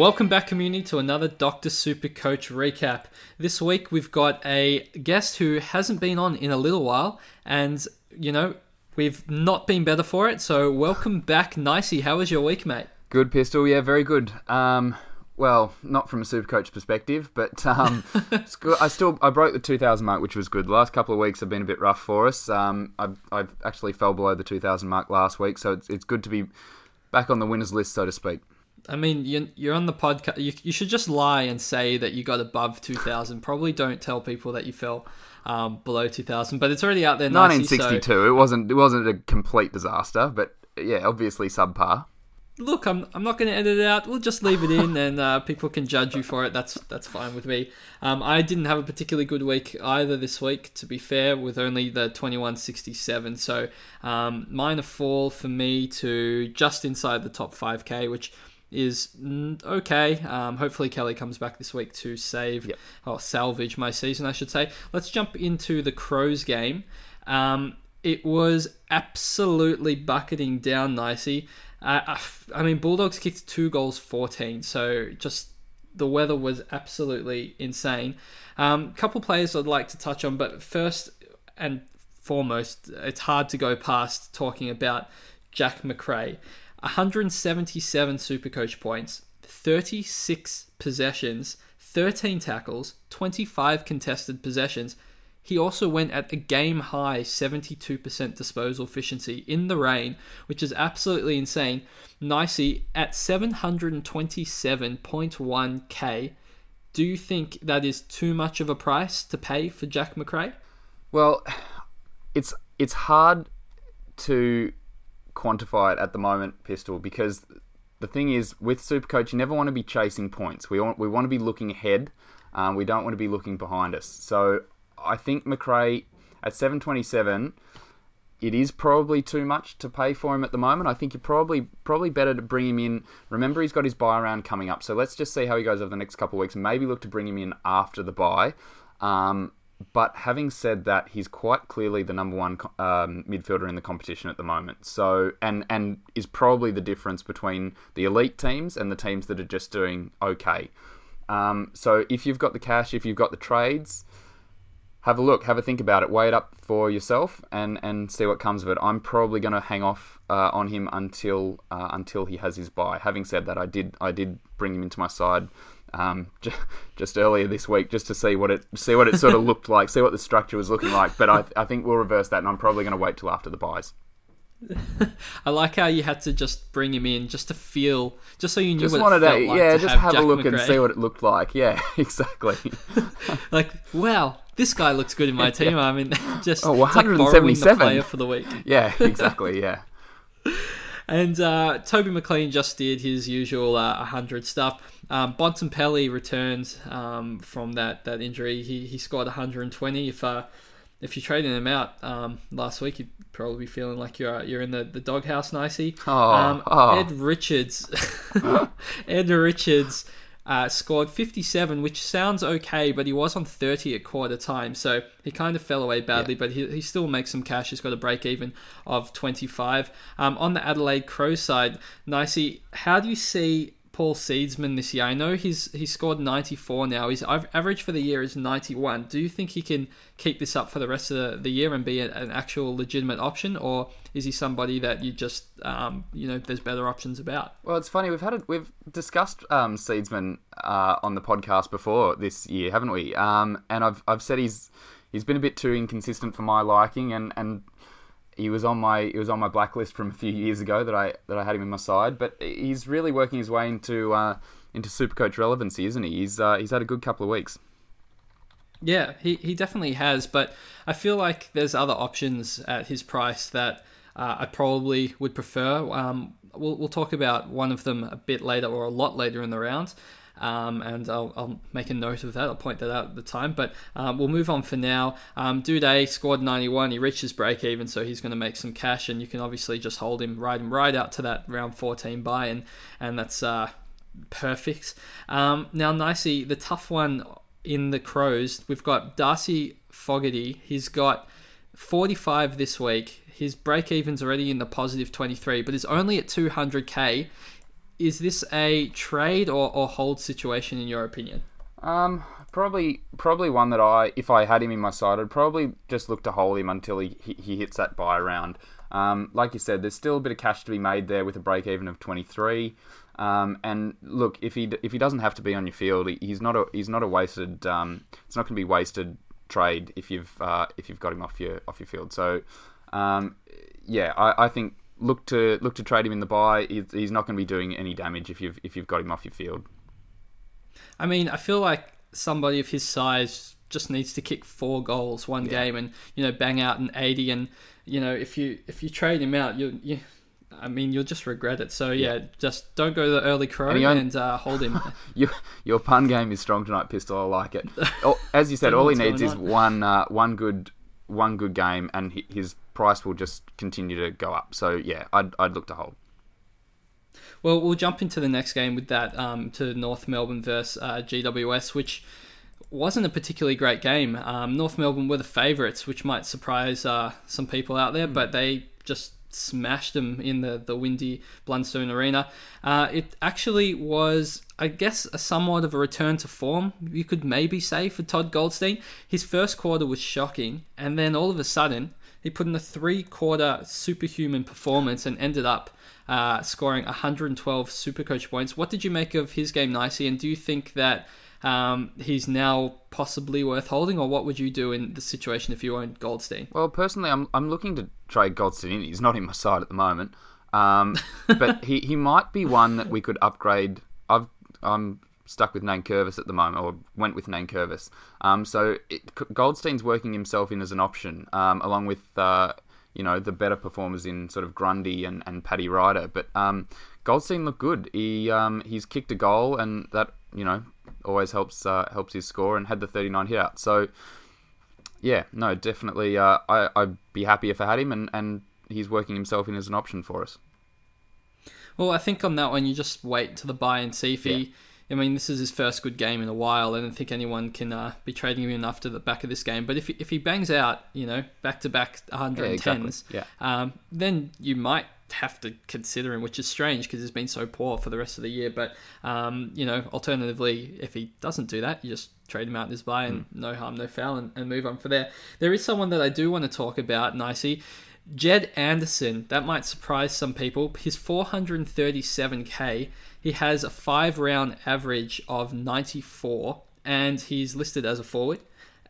Welcome back, community, to another Dr. Super Coach recap. This week we've got a guest who hasn't been on in a little while, and you know, we've not been better for it. So, welcome back, Nicey. How was your week, mate? Good pistol, yeah, very good. Um, well, not from a super coach perspective, but um, it's good. I still I broke the 2,000 mark, which was good. The last couple of weeks have been a bit rough for us. Um, I've, I've actually fell below the 2,000 mark last week, so it's, it's good to be back on the winners list, so to speak. I mean, you're, you're on the podcast. You, you should just lie and say that you got above 2,000. Probably don't tell people that you fell um, below 2,000, but it's already out there. Nicey, 1962. so- It wasn't it wasn't a complete disaster, but yeah, obviously subpar. look, I'm, I'm not going to edit it out. We'll just leave it in, and uh, people can judge you for it. That's that's fine with me. Um, I didn't have a particularly good week either this week, to be fair, with only the 2167. So um, minor fall for me to just inside the top 5k, which is okay. Um, hopefully Kelly comes back this week to save Yep. or salvage my season, I should say. Let's jump into the Crows game. Um, it was absolutely bucketing down nicey. Uh, I- I mean, Bulldogs kicked two goals, 14. So just the weather was absolutely insane. Um, couple players I'd like to touch on, but first and foremost, it's hard to go past talking about Jack Macrae. 177 Supercoach points, 36 possessions, 13 tackles, 25 contested possessions. He also went at a game high 72% disposal efficiency in the rain, which is absolutely insane. Nicey at 727.1k. Do you think that is too much of a price to pay for Jack Macrae? Well, it's it's hard to quantify it at the moment, Pistol, because the thing is with Supercoach, you never want to be chasing points. We want we want to be looking ahead. Um, we don't want to be looking behind us. So I think Macrae at 727, it is probably too much to pay for him at the moment. I think you're probably probably better to bring him in. Remember, he's got his buy round coming up, so let's just see how he goes over the next couple of weeks, maybe look to bring him in after the buy. Um, but having said that, he's quite clearly the number one um, midfielder in the competition at the moment. So, and and is probably the difference between the elite teams and the teams that are just doing okay. Um, so, if you've got the cash, if you've got the trades, have a look, have a think about it, weigh it up for yourself, and, and see what comes of it. I'm probably going to hang off uh, on him until uh, until he has his buy. Having said that, I did I did bring him into my side um, just, just earlier this week just to see what it see what it sort of looked like, see what the structure was looking like. But I, I think we'll reverse that, and I'm probably going to wait till after the buys. I like how you had to just bring him in just to feel, just so you knew Just what wanted it felt to like yeah, to just have, have, a look and see what it looked like. Yeah, exactly. Like, wow, this guy looks good in my team. I mean, just Oh, it's like borrowing the 177. player for the week. yeah, exactly. Yeah. And uh, Toby McLean just did his usual uh, 100 stuff. Um, Bontempelli returned um, from that, that injury. He, he scored 120. If uh, if you're trading him out um, last week, you'd probably be feeling like you're you're in the, the doghouse nicey. Oh, um, oh. Ed Richards, Ed Richards uh, scored 57, which sounds okay, but he was on 30 at quarter time, so he kind of fell away badly. But he, he still makes some cash. He's got a break even of 25. Um, on the Adelaide Crows side, Nicey, how do you see Paul Seedsman this year? I know he's he's scored 94 now. His av- average for the year is 91. Do you think he can keep this up for the rest of the, year and be an actual legitimate option, or is he somebody that you just um, you know there's better options about? Well, it's funny we've had a, we've discussed um, Seedsman uh, on the podcast before this year, haven't we? Um, and I've I've said he's he's been a bit too inconsistent for my liking, and, and he was on my he was on my blacklist from a few years ago that I that I had him in my side. But he's really working his way into uh, into Supercoach relevancy, isn't he? He's uh, he's had a good couple of weeks. Yeah, he, he definitely has, but I feel like there's other options at his price that uh, I probably would prefer. Um, we'll, we'll talk about one of them a bit later or a lot later in the round. Um, and I'll, I'll make a note of that. I'll point that out at the time. But um, we'll move on for now. Um, Dude scored 91. He reached his break even, so he's going to make some cash. And you can obviously just hold him, ride him right out to that round 14 buy, and and that's uh, perfect. Um, now, Nicey, the tough one in the Crows, we've got Darcy Fogarty. He's got 45 this week. His break even's already in the positive 23, but is only at 200k is this a trade or, or hold situation in your opinion? Um, probably probably one that I, if I had him in my side, I'd probably just look to hold him until he he, he hits that buy round. Um, like you said, there's still a bit of cash to be made there with a break even of 23. Um, and look, if he if he doesn't have to be on your field, he's not a he's not a wasted. Um, it's not going to be wasted trade if you've uh, if you've got him off your off your field. So, um, yeah, I, I think look to look to trade him in the buy. He's not going to be doing any damage if you've if you've got him off your field. I mean, I feel like somebody of his size just needs to kick four goals one yeah. game and you know bang out an 80 and you know if you if you trade him out you you I mean, you'll just regret it. So yeah, yeah just don't go the early crow and, and uh, hold him. your, your pun game is strong tonight, Pistol. I like it. As you said, all he needs is one uh, one good one good game, and his price will just continue to go up. So yeah, I'd I'd look to hold. Well, we'll jump into the next game with that um, to North Melbourne versus uh, GWS, which wasn't a particularly great game. Um, North Melbourne were the favourites, which might surprise uh, some people out there, mm. but they just smashed them in the, the windy Blundstone Arena. Uh, it actually was, I guess, a somewhat of a return to form, you could maybe say, for Todd Goldstein. His first quarter was shocking, and then all of a sudden, he put in a three quarter superhuman performance and ended up uh, scoring 112 Supercoach points. What did you make of his game, Nicey? And do you think that um, he's now possibly worth holding, or what would you do in the situation if you owned Goldstein? Well, personally, I'm I'm looking to trade Goldstein in. He's not in my side at the moment, um, but he, he might be one that we could upgrade. I've I'm stuck with Nankervis at the moment, or went with Nankervis. Um, so it, Goldstein's working himself in as an option, um, along with uh, you know the better performers in sort of Grundy and, and Paddy Ryder. But um, Goldstein looked good. He um, he's kicked a goal, and that you know always helps uh, helps his score, and had the 39 hit out. So yeah, no, definitely. Uh, I I'd be happy if I had him, and and he's working himself in as an option for us. Well, I think on that one, you just wait to the buy and see if yeah. I mean, this is his first good game in a while. I don't think anyone can uh, be trading him enough to the back of this game. But if he, if he bangs out, you know, back to back 110s, yeah, exactly. yeah. Um, then you might have to consider him, which is strange because he's been so poor for the rest of the year. But um, you know, alternatively, if he doesn't do that, you just trade him out in his buy and mm. no harm, no foul, and, and, move on for there. There is someone that I do want to talk about, Nicey. Jed Anderson. That might surprise some people. His 437k he has a five round average of 94, and he's listed as a forward.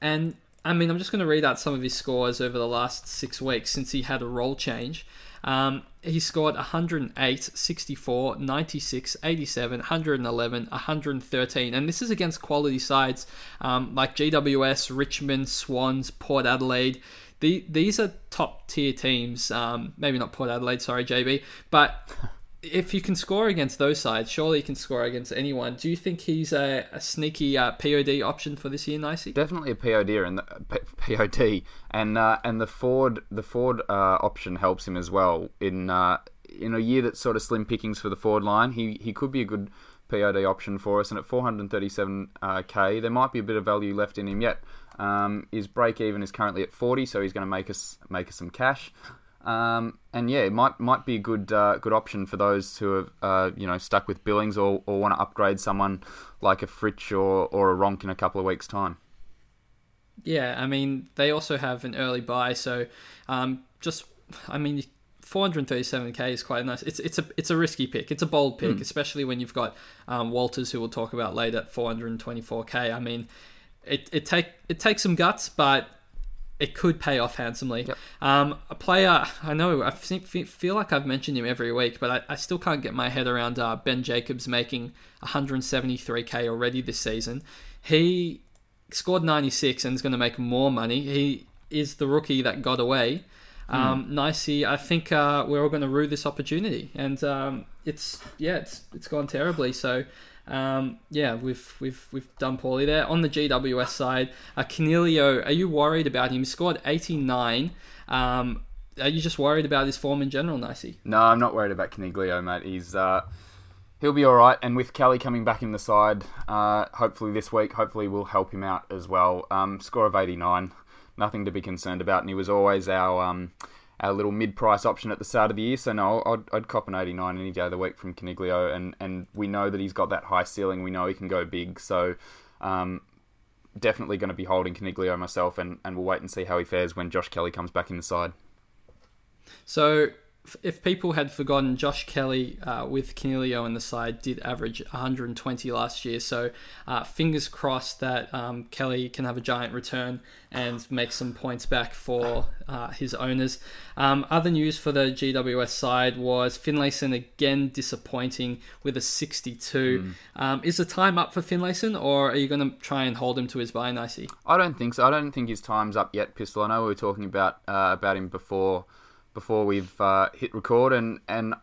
And I mean, I'm just going to read out some of his scores over the last six weeks since he had a role change. Um, he scored 108, 64, 96, 87, 111, 113. And this is against quality sides um, like GWS, Richmond, Swans, Port Adelaide. The, these are top tier teams. Um, maybe not Port Adelaide, sorry, JB. But if you can score against those sides, surely you can score against anyone. Do you think he's a, a sneaky uh, POD option for this year, Nicey? Definitely a POD and the, P- POD, and uh, and the Ford the Ford uh, option helps him as well in uh, in a year that's sort of slim pickings for the Ford line. He he could be a good POD option for us, and at 437k, uh, there might be a bit of value left in him yet. Um, his break even is currently at 40, so he's going to make us make us some cash. Um, and yeah, it might might be a good uh, good option for those who are uh, you know stuck with Billings or, or want to upgrade someone like a Fritsch or, or a Ronke in a couple of weeks' time. Yeah, I mean they also have an early buy, so um, just I mean 437k is quite nice. It's it's a it's a risky pick. It's a bold pick, mm. especially when you've got um, Walters, who we'll talk about later, at 424k. I mean, it it take it takes some guts, but it could pay off handsomely. Yep. Um, a player, I know, I feel like I've mentioned him every week, but I, I still can't get my head around uh, Ben Jacobs making 173k already this season. He scored 96 and is going to make more money. He is the rookie that got away. Um, mm. Nicey, I think uh, we're all going to rue this opportunity, and um, it's yeah, it's it's gone terribly. So um, yeah, we've we've we've done poorly there. On the GWS side, uh, Coniglio, are you worried about him? He scored 89. Um, are you just worried about his form in general, Nicey? No, I'm not worried about Coniglio, mate. He's uh, he'll be all right. And with Kelly coming back in the side, uh, hopefully this week, hopefully we'll help him out as well. Um, score of 89, nothing to be concerned about. And he was always our um, our little mid-price option at the start of the year. So no, I'd, I'd cop an 89 any day of the week from Coniglio, and and we know that he's got that high ceiling. We know he can go big. So. Um, definitely going to be holding Coniglio myself, and, and we'll wait and see how he fares when Josh Kelly comes back in the side. So if people had forgotten, Josh Kelly uh, with Coniglio on the side did average 120 last year. So uh, fingers crossed that um, Kelly can have a giant return and make some points back for uh, his owners. Um, other news for the GWS side was Finlayson again disappointing with a 62. Mm. Um, is the time up for Finlayson, or are you going to try and hold him to his buy, Nicey? I don't think so. I don't think his time's up yet, Pistol. I know we were talking about uh, about him before before we've uh, hit record, and and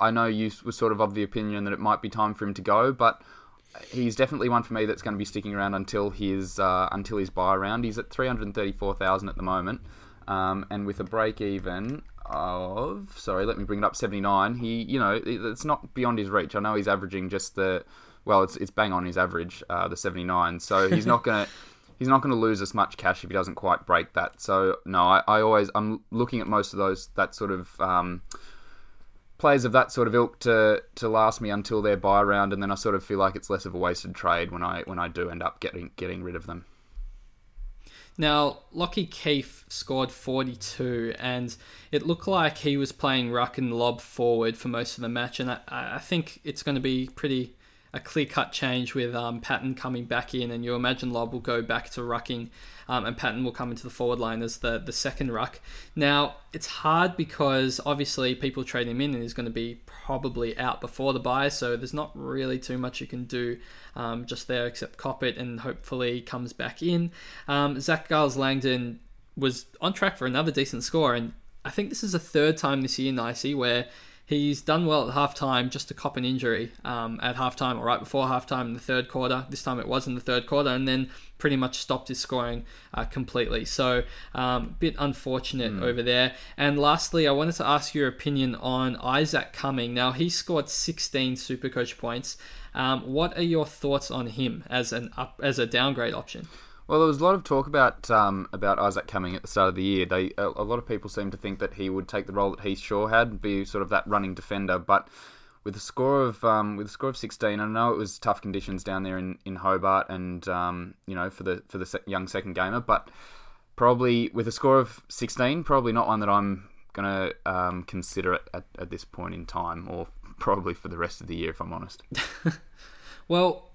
I know you were sort of of the opinion that it might be time for him to go, but he's definitely one for me that's going to be sticking around until his uh, until his buy round. He's at three hundred thirty four thousand at the moment, um, and with a break even of sorry, let me bring it up seventy nine. He you know it's not beyond his reach. I know he's averaging just the well, it's it's bang on his average, uh, the seventy nine. So he's not going to he's not going to lose as much cash if he doesn't quite break that. So no, I, I always I'm looking at most of those that sort of um, players of that sort of ilk to to last me until their buy round, and then I sort of feel like it's less of a wasted trade when I when I do end up getting getting rid of them. Now, Lachie Keath scored 42, and it looked like he was playing ruck and Lobb forward for most of the match, and I, I think it's going to be pretty a clear cut change with um, Patton coming back in, and you imagine Lobb will go back to rucking, um, and Patton will come into the forward line as the, the second ruck. Now, it's hard because obviously people trade him in and he's going to be probably out before the buy, so there's not really too much you can do um, just there except cop it and hopefully comes back in. Um, Zach Giles Langdon was on track for another decent score, and I think this is the third time this year, Nicey, where He's done well at halftime just to cop an injury um, at halftime or right before halftime in the third quarter. This time it was in the third quarter, and then pretty much stopped his scoring uh, completely. So, um, bit unfortunate mm. over there. And lastly, I wanted to ask your opinion on Isaac Cumming. Now, he scored 16 Supercoach points. Um, what are your thoughts on him as an up, as a downgrade option? Well, there was a lot of talk about um, about Isaac Cumming at the start of the year. They a, a, lot of people seem to think that he would take the role that Heath Shaw had be sort of that running defender. But with a score of um, with a score of 16, I know it was tough conditions down there in, in Hobart, and um, you know for the for the young second gamer, but probably with a score of 16, probably not one that I'm gonna um, consider it at, at this point in time, or probably for the rest of the year, if I'm honest. well,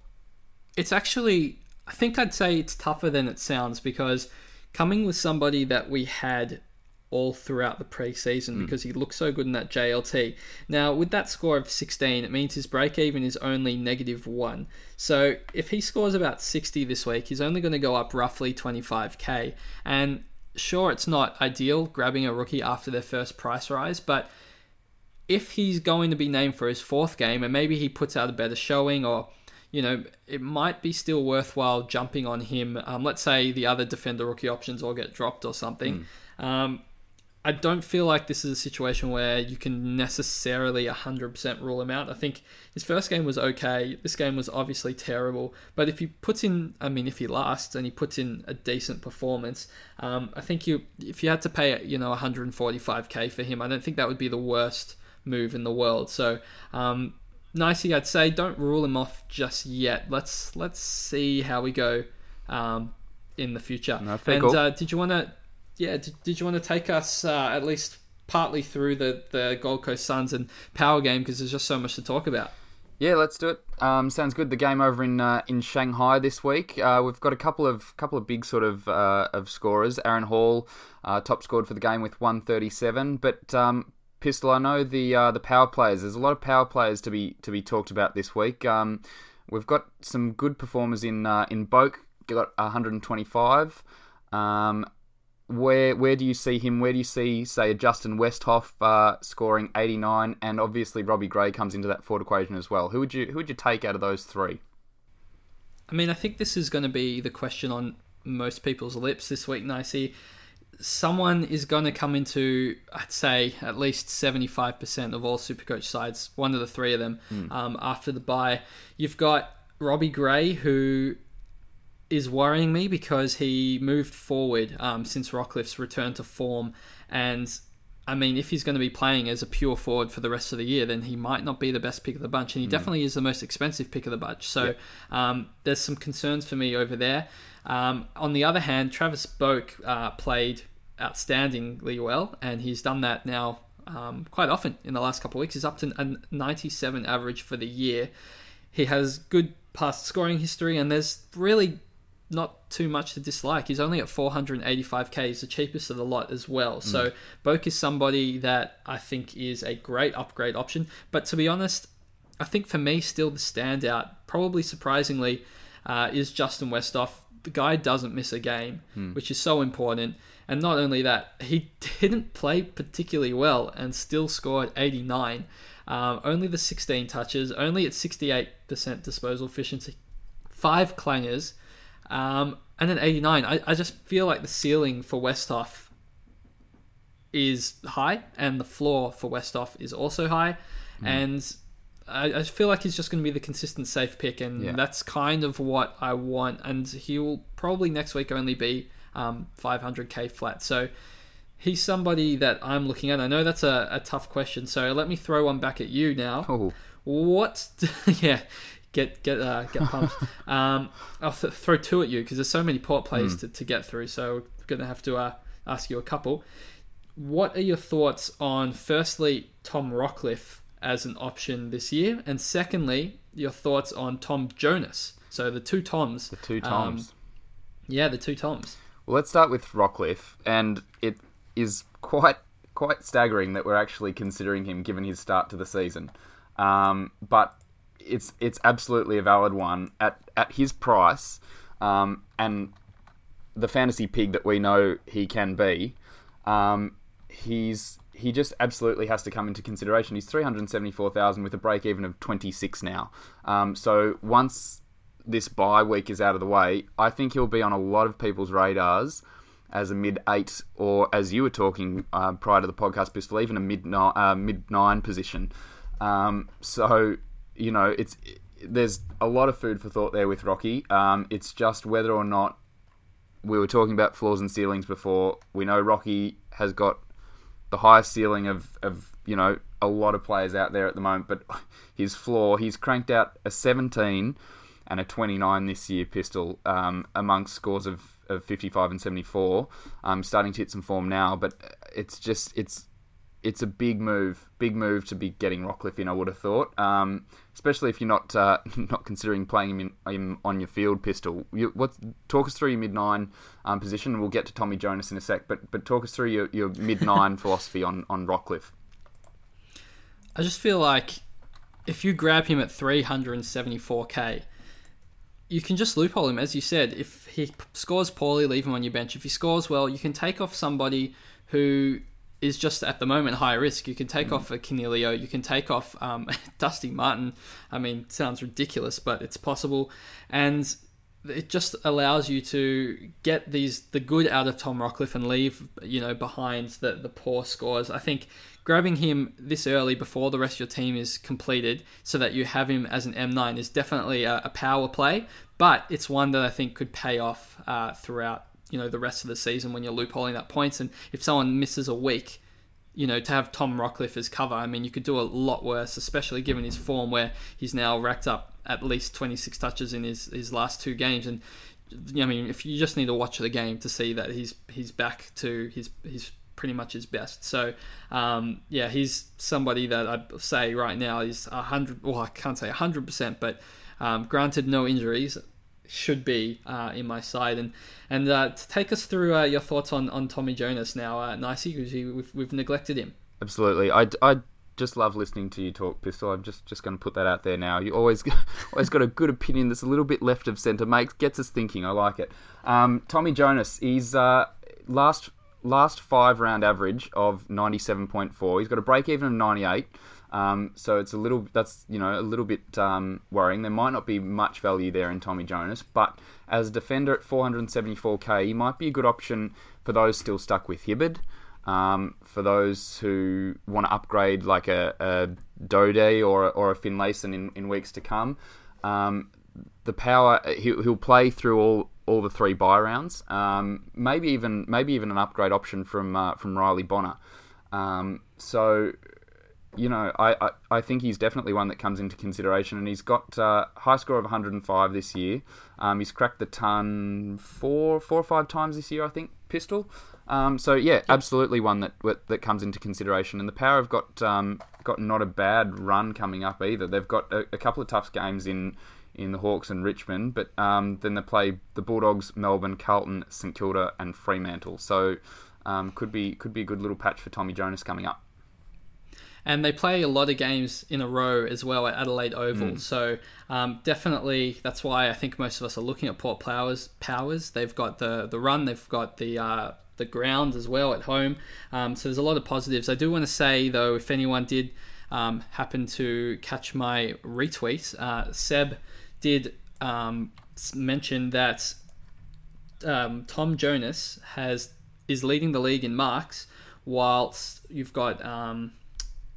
it's actually I think I'd say it's tougher than it sounds because coming with somebody that we had all throughout the preseason mm. because he looked so good in that JLT. Now, with that score of 16, it means his break even is only negative 1. So, if he scores about 60 this week, he's only going to go up roughly 25k. And sure, it's not ideal grabbing a rookie after their first price rise, but if he's going to be named for his fourth game and maybe he puts out a better showing or you know, it might be still worthwhile jumping on him. Um, let's say the other defender rookie options all get dropped or something. Mm. Um, I don't feel like this is a situation where you can necessarily 100% rule him out. I think his first game was okay. This game was obviously terrible. But if he puts in, I mean, if he lasts and he puts in a decent performance, um, I think you, if you had to pay, you know, 145k for him, I don't think that would be the worst move in the world. So, um, Nicey, I'd say don't rule him off just yet. Let's let's see how we go um, in the future. No, and cool. uh, did you want to? Yeah, did, did you want to take us uh, at least partly through the the Gold Coast Suns and Power game because there's just so much to talk about. Yeah, let's do it. Um, sounds good. The game over in uh, in Shanghai this week. Uh, we've got a couple of couple of big sort of uh, of scorers. Aaron Hall, uh, top scored for the game with 137. But um, Pistol, I know the uh, the power players. There's a lot of power players to be to be talked about this week. Um, we've got some good performers in uh, in Boak. Got 125. Um, where where do you see him? Where do you see say Justin Westhoff uh, scoring 89, and obviously Robbie Gray comes into that forward equation as well. Who would you who would you take out of those three? I mean, I think this is going to be the question on most people's lips this week, Nicey someone is going to come into, I'd say, at least 75% of all Supercoach sides, one of the three of them, mm. um, after the buy. You've got Robbie Gray, who is worrying me because he moved forward um, since Rockliff's return to form. And I mean, if he's going to be playing as a pure forward for the rest of the year, then he might not be the best pick of the bunch, and he definitely is the most expensive pick of the bunch. So um, there's some concerns for me over there. Um, on the other hand, Travis Boak uh, played outstandingly well, and he's done that now um, quite often in the last couple of weeks. He's up to a 97 average for the year. He has good past scoring history, and there's really not too much to dislike. He's only at 485k. He's the cheapest of the lot as well. So Boak is somebody that I think is a great upgrade option. But to be honest, I think for me, still the standout, probably surprisingly, uh, is Justin Westhoff. The guy doesn't miss a game, which is so important. And not only that, he didn't play particularly well and still scored 89. Um, only the 16 touches, only at 68% disposal efficiency, five clangers, um, and an 89. I, I just feel like the ceiling for Westhoff is high, and the floor for Westhoff is also high. And I, I feel like he's just going to be the consistent safe pick, and Yeah. that's kind of what I want. And he will probably next week only be um, 500k flat. So he's somebody that I'm looking at. I know that's a, a tough question, so let me throw one back at you now. Oh, What? yeah, get get uh, get pumped. um, I'll th- throw two at you because there's so many port plays to, to get through. So we're gonna have to uh, ask you a couple. What are your thoughts on firstly Tom Rockliff as an option this year, and secondly your thoughts on Tom Jonas? So the two Toms. the two Um, Toms. yeah, the two Toms. Well, let's start with Rockliff, and it is quite quite staggering that we're actually considering him given his start to the season. Um, but it's it's absolutely a valid one at at his price, um, and the fantasy pig that we know he can be. Um, he's he just absolutely has to come into consideration. He's three hundred seventy four thousand with a break even of twenty six now. Um, so once this bye week is out of the way, I think he'll be on a lot of people's radars as a mid eight or as you were talking uh, prior to the podcast, Pistol, even a mid nine, uh, mid nine position. Um, so you know, it's there's a lot of food for thought there with Rocky. Um, it's just whether or not we were talking about floors and ceilings before. We know Rocky has got the highest ceiling of, of you know a lot of players out there at the moment, but his floor he's cranked out a 17 and a 29 this year pistol um, amongst scores of, of 55 and 74. Um, starting to hit some form now, but it's just it's it's a big move, big move to be getting Rockliff in. I would have thought, um, especially if you're not uh, not considering playing him, in, him on your field pistol. You, what talk us through your mid nine um, position, and we'll get to Tommy Jonas in a sec. But but talk us through your, your mid nine philosophy on on Rockliff. I just feel like if you grab him at 374k, you can just loophole him, as you said. If he scores poorly, leave him on your bench. If he scores well, you can take off somebody who is just at the moment high risk. You can take off a Coniglio, you can take off um, Dusty Martin. I mean, sounds ridiculous, but it's possible. And it just allows you to get these the good out of Tom Rockliff and leave you know behind the the poor scores. I think grabbing him this early before the rest of your team is completed, so that you have him as an M9 is definitely a, a power play. But it's one that I think could pay off uh, throughout you know the rest of the season when you're loopholing that points. And if someone misses a week, you know, to have Tom Rockliff as cover, I mean, you could do a lot worse, especially given his form where he's now racked up at least 26 touches in his, his last two games. And, I mean, if you just need to watch the game to see that he's he's back to his, his pretty much his best. So, um, yeah, he's somebody that I'd say right now is 100, well, I can't say 100%, but um, granted no injuries, should be uh, in my side. And and uh, to take us through uh, your thoughts on, on Tommy Jonas now, uh, Nicey, because we've, we've neglected him. Absolutely, I, I just love listening to you talk, Pistol. I'm just just going to put that out there now. You always always got a good opinion that's a little bit left of centre, makes gets us thinking. I like it. Um, Tommy Jonas, he's uh, last last five round average of 97.4. He's got a break even of 98. Um, so it's a little that's you know a little bit um, worrying. There might not be much value there in Tommy Jonas, but as a defender at 474k, he might be a good option for those still stuck with Hibbard. Um, for those who want to upgrade like a, a Doedee or or a Finlayson in, in weeks to come, um, the power he'll, he'll play through all, all the three buy rounds. Um, maybe even maybe even an upgrade option from uh, from Riley Bonner. Um, so, you know, I, I, I, think he's definitely one that comes into consideration, and he's got uh, high score of 105 this year. Um, he's cracked the ton four four or five times this year, I think. Pistol. Um, so yeah, absolutely one that that comes into consideration. And the Power have got um, got not a bad run coming up either. They've got a, a couple of tough games in in the Hawks and Richmond, but um, then they play the Bulldogs, Melbourne, Carlton, St Kilda, and Fremantle. So um, could be could be a good little patch for Tommy Jonas coming up. And they play a lot of games in a row as well at Adelaide Oval. Mm. So um, definitely that's why I think most of us are looking at Port Powers. Powers. They've got the the run. They've got the uh, the ground as well at home. Um, so there's a lot of positives. I do want to say though, if anyone did um, happen to catch my retweet, uh, Seb did um, mention that um, Tom Jonas has is leading the league in marks, whilst you've got um,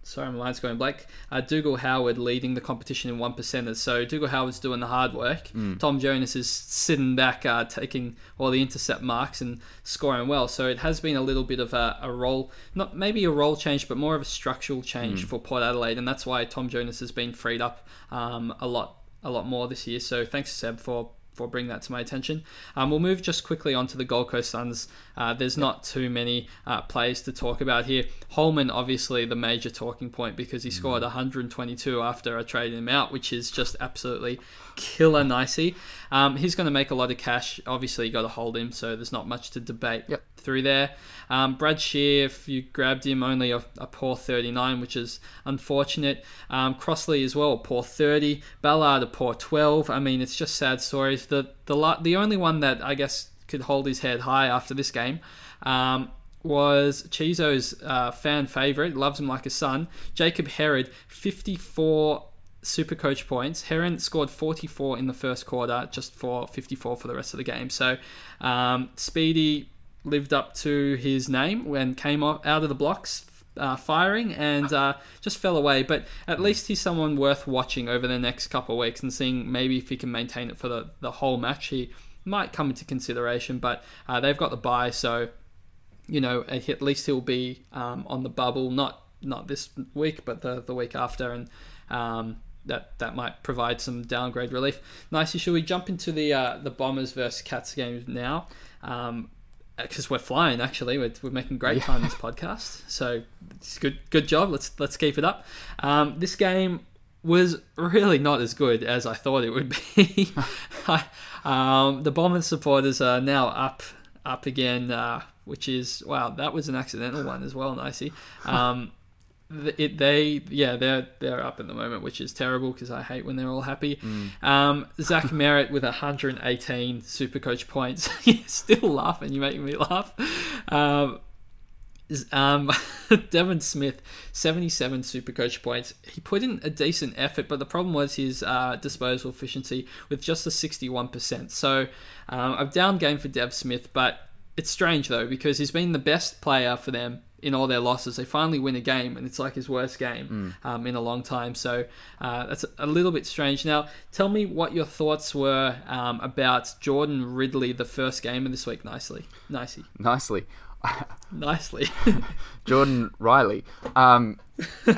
sorry, my mind's going blank. Uh, Dougal Howard leading the competition in one percenters. So Dougal Howard's doing the hard work. Mm. Tom Jonas is sitting back, uh, taking all the intercept marks and scoring well. So it has been a little bit of a, a role, not maybe a role change, but more of a structural change mm. for Port Adelaide, and that's why Tom Jonas has been freed up um, a lot, a lot more this year. So thanks Seb for for bringing that to my attention. Um, we'll move just quickly on to the Gold Coast Suns. Uh, there's not too many uh, players to talk about here. Holman, obviously, the major talking point because he mm. scored 122 after I traded him out, which is just absolutely killer nicey. Um, he's going to make a lot of cash. Obviously, you got to hold him, so there's not much to debate yep. Through there. Um, Brad Scheer, if you grabbed him, only a, a poor 39, which is unfortunate. Um, Crossley as well, poor 30. Ballard, a poor 12. I mean, it's just sad stories. The the the only one that I guess could hold his head high after this game. Um, was Chizo's uh, fan favourite, loves him like a son. Jacob Heron, 54 super coach points. Heron scored 44 in the first quarter, just for 54 for the rest of the game. So um, Speedy lived up to his name when came off, out of the blocks. Uh, firing and uh, just fell away, but at least he's someone worth watching over the next couple of weeks and seeing maybe if he can maintain it for the, the whole match. He might come into consideration, but uh, they've got the buy, so you know at least he'll be um, on the bubble, not not this week, but the the week after, and um, that that might provide some downgrade relief. Nicely, should we jump into the uh, the Bombers versus Cats game now? Um, because we're flying actually. We're, we're making great yeah. time this podcast. So it's good good job. Let's let's keep it up. Um, this game was really not as good as I thought it would be. Um, the Bombers supporters are now up up again uh, which is wow that was an accidental one as well nicey. Um, it, they yeah they're they're up at the moment, which is terrible because I hate when they're all happy. Mm. Um, Zach Merrett with 118 Super Coach points. Still laughing, you make me laugh. Um, um, Devon Smith, 77 Super Coach points. He put in a decent effort, but the problem was his uh, disposal efficiency with just a 61%. So um, I've down game for Dev Smith, but it's strange though because he's been the best player for them in all their losses. They finally win a game, and it's like his worst game mm. um, in a long time. So uh, that's a little bit strange. Now, tell me what your thoughts were um, about Jordan Ridley, the first game of this week. Nicely, nicely, nicely, nicely. Jordan Ridley. Um,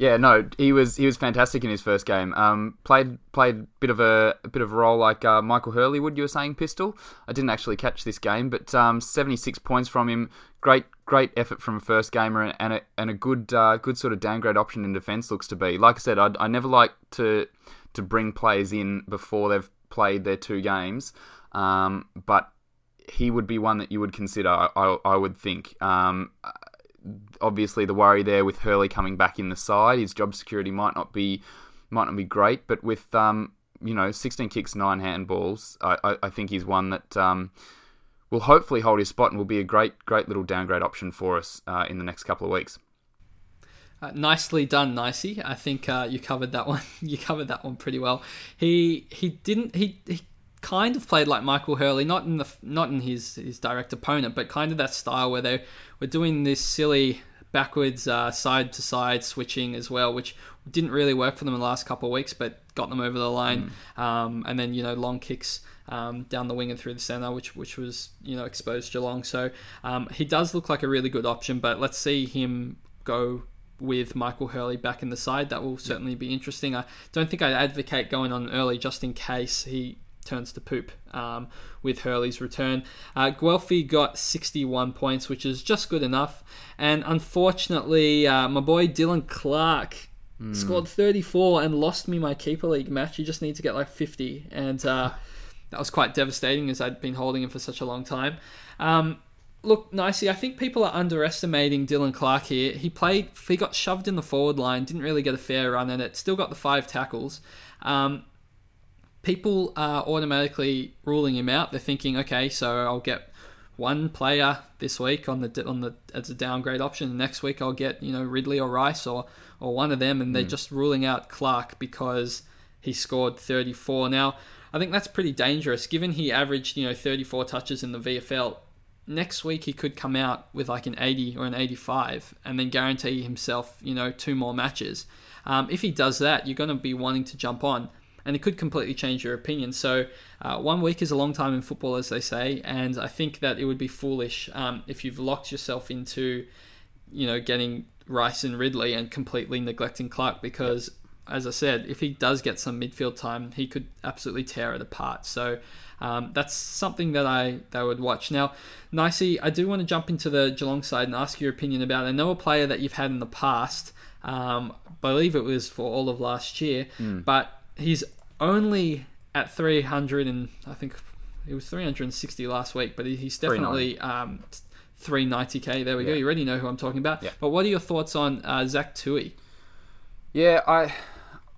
Yeah, no, he was he was fantastic in his first game. Um, played played a bit of a, a bit of a role like uh, Michael Hurley would. You were saying pistol. I didn't actually catch this game, but um, seventy six points from him. Great great effort from a first gamer and a, and a good uh, good sort of downgrade option in defence looks to be. Like I said, I, I never like to to bring players in before they've played their two games, um, but he would be one that you would consider. I, I would think. Um, obviously the worry there with Hurley coming back in the side, his job security might not be might not be great, but with um, you know 16 kicks, nine handballs, I, I, I think he's one that um, will hopefully hold his spot and will be a great great little downgrade option for us uh, in the next couple of weeks. Uh, nicely done, Nicey. I think uh, you covered that one. you covered that one pretty well. He he didn't he, he kind of played like Michael Hurley, not in the not in his his direct opponent, but kind of that style where they were doing this silly backwards uh, side to side switching as well, which didn't really work for them in the last couple of weeks, but got them over the line, um, and then you know long kicks um, down the wing and through the centre, which which was you know exposed Geelong. So um, he does look like a really good option, but let's see him go with Michael Hurley back in the side. That will certainly be interesting. I don't think I'd advocate going on early just in case he turns to poop um, with Hurley's return. Uh, Guelfi got 61 points, which is just good enough. And unfortunately, uh, my boy Dylan Clarke scored 34 and lost me my keeper league match. You just need to get like 50, and uh, that was quite devastating as I'd been holding him for such a long time. Um, look, nicely, I think people are underestimating Dylan Clarke here. He played, he got shoved in the forward line, didn't really get a fair run in it, still got the five tackles. Um, people are automatically ruling him out. They're thinking, okay, so I'll get one player this week on the on the as a downgrade option. Next week I'll get you know Ridley or Rice or or one of them, and they're just ruling out Clarke because he scored 34. Now I think that's pretty dangerous, given he averaged you know 34 touches in the VFL. Next week he could come out with like an 80 or an 85, and then guarantee himself you know two more matches. Um, if he does that, you're going to be wanting to jump on and it could completely change your opinion. So, uh, one week is a long time in football, as they say, and I think that it would be foolish um, if you've locked yourself into, you know, getting Rice and Ridley and completely neglecting Clarke because, as I said, if he does get some midfield time, he could absolutely tear it apart. So. Um, that's something that I that I would watch. Now, Nicey, I do want to jump into the Geelong side and ask your opinion about. I know a player that you've had in the past. Um, I believe it was for all of last year, but he's only at 300 and I think it was 360 last week, but he's definitely um, 390k. There we go. You already know who I'm talking about. Yeah. But what are your thoughts on uh, Zach Tuohy? Yeah, I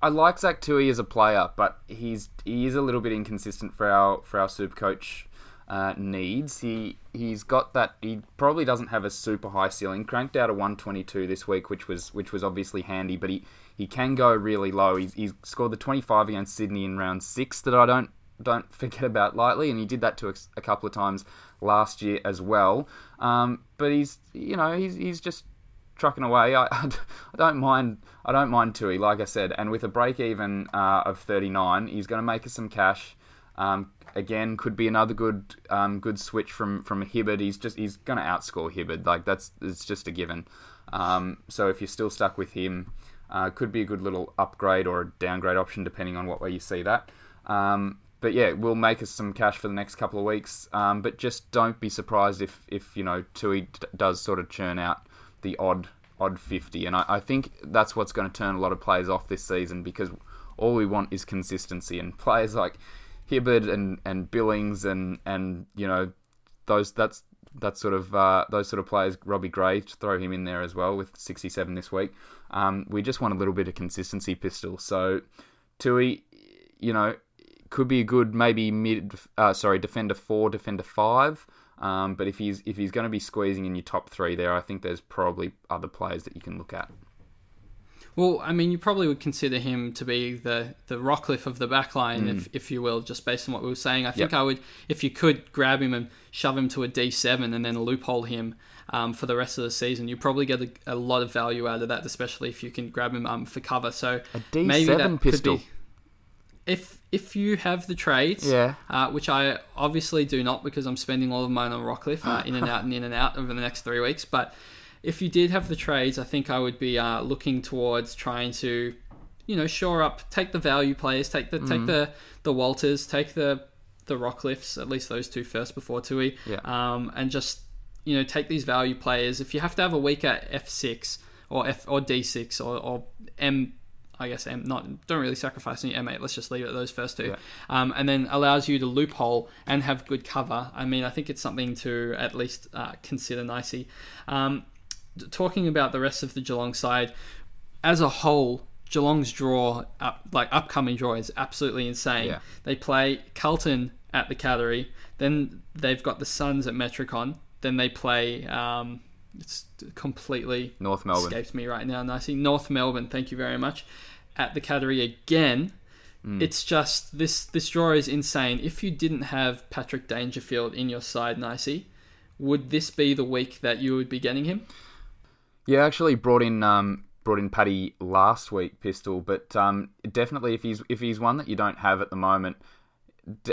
I like Zach Tuohy as a player, but he's he is a little bit inconsistent for our for our super coach uh, needs. He he's got that he probably doesn't have a super high ceiling. Cranked out a 122 this week, which was which was obviously handy, but he, he can go really low. He's, he's scored the 25 against Sydney in round six that I don't don't forget about lightly, and he did that to a, a couple of times last year as well. Um, but he's you know he's he's just trucking away. I, I don't mind. I don't mind Tuohy, like I said, and with a break even uh, of 39, he's going to make us some cash. Um, again, could be another good um, good switch from from Hibbard. He's just he's going to outscore Hibbard. Like that's it's just a given. Um, so if you're still stuck with him, uh, could be a good little upgrade or a downgrade option depending on what way you see that. Um, but yeah, we'll make us some cash for the next couple of weeks. Um, but just don't be surprised if if you know Tuohy d- does sort of churn out the odd odd 50 and I, I think that's what's going to turn a lot of players off this season because all we want is consistency. And players like Hibbard and, and Billings and and you know those that's that sort of uh, those sort of players Robbie Gray throw him in there as well with 67 this week. Um, we just want a little bit of consistency pistol. So Tuohy you know could be a good maybe mid uh, sorry defender 4 defender 5 um, but if he's if he's going to be squeezing in your top three there, I think there's probably other players that you can look at. Well, I mean, you probably would consider him to be the the Rockliff of the back line, if, if you will, just based on what we were saying. I think Mm. Yep. I would, if you could grab him and shove him to a D7 and then loophole him um, for the rest of the season, you probably get a, a lot of value out of that, especially if you can grab him um, for cover. So A D7 maybe that could be- if if you have the trades, Yeah. uh, which I obviously do not because I'm spending all of mine on Rockliff, uh, in and out and in and out over the next three weeks. But if you did have the trades, I think I would be uh, looking towards trying to, you know, shore up, take the value players, take the Mm-hmm. take the the Walters, take the the Rockliffs, at least those two first before Tuohy, Yeah. um, and just you know take these value players. If you have to have a weaker F six or F or D six or, or M. I guess M not don't really sacrifice any M8. Let's just leave it at those first two, Yeah. um, and then allows you to loophole and have good cover. I mean, I think it's something to at least uh, consider nicely. Um, talking about the rest of the Geelong side as a whole, Geelong's draw, up, like upcoming draw, is absolutely insane. Yeah. They play Carlton at the Cattery, then they've got the Suns at Metricon, then they play. Um, it's completely North Melbourne. escapes me right now. Nicely, North Melbourne. Thank you very much. At the Cattery again. Mm. It's just this this draw is insane. If you didn't have Patrick Dangerfield in your side, Nicey, would this be the week that you would be getting him? Yeah, I actually brought in um, brought in Paddy last week, Pistol, but um, definitely if he's if he's one that you don't have at the moment,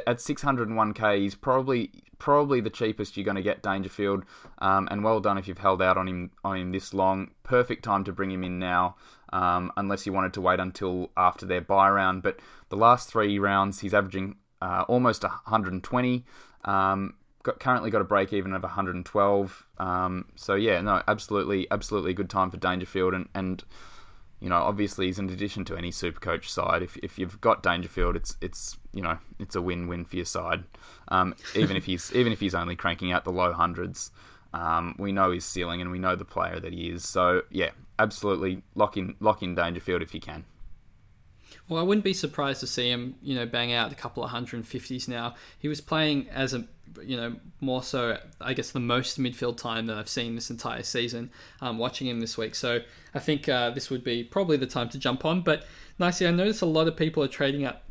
at 601k, he's probably probably the cheapest you're going to get Dangerfield. Um, and well done if you've held out on him on him this long. Perfect time to bring him in now, um, unless you wanted to wait until after their buy round. But the last three rounds, he's averaging uh, almost 120. Um, got, currently got a break even of 112. Um, so yeah, no, absolutely, absolutely good time for Dangerfield and and you know, obviously, he's an addition to any super coach side. If, if you've got Dangerfield, it's it's you know it's a win win for your side. Um, even if he's even if he's only cranking out the low hundreds, um, we know his ceiling and we know the player that he is. So yeah, absolutely lock in lock in Dangerfield if you can. Well, I wouldn't be surprised to see him, you know, bang out a couple of 150s now. He was playing as a, you know, more so, I guess, the most midfield time that I've seen this entire season, um, watching him this week. So I think uh, this would be probably the time to jump on. But nicely, I noticed a lot of people are trading up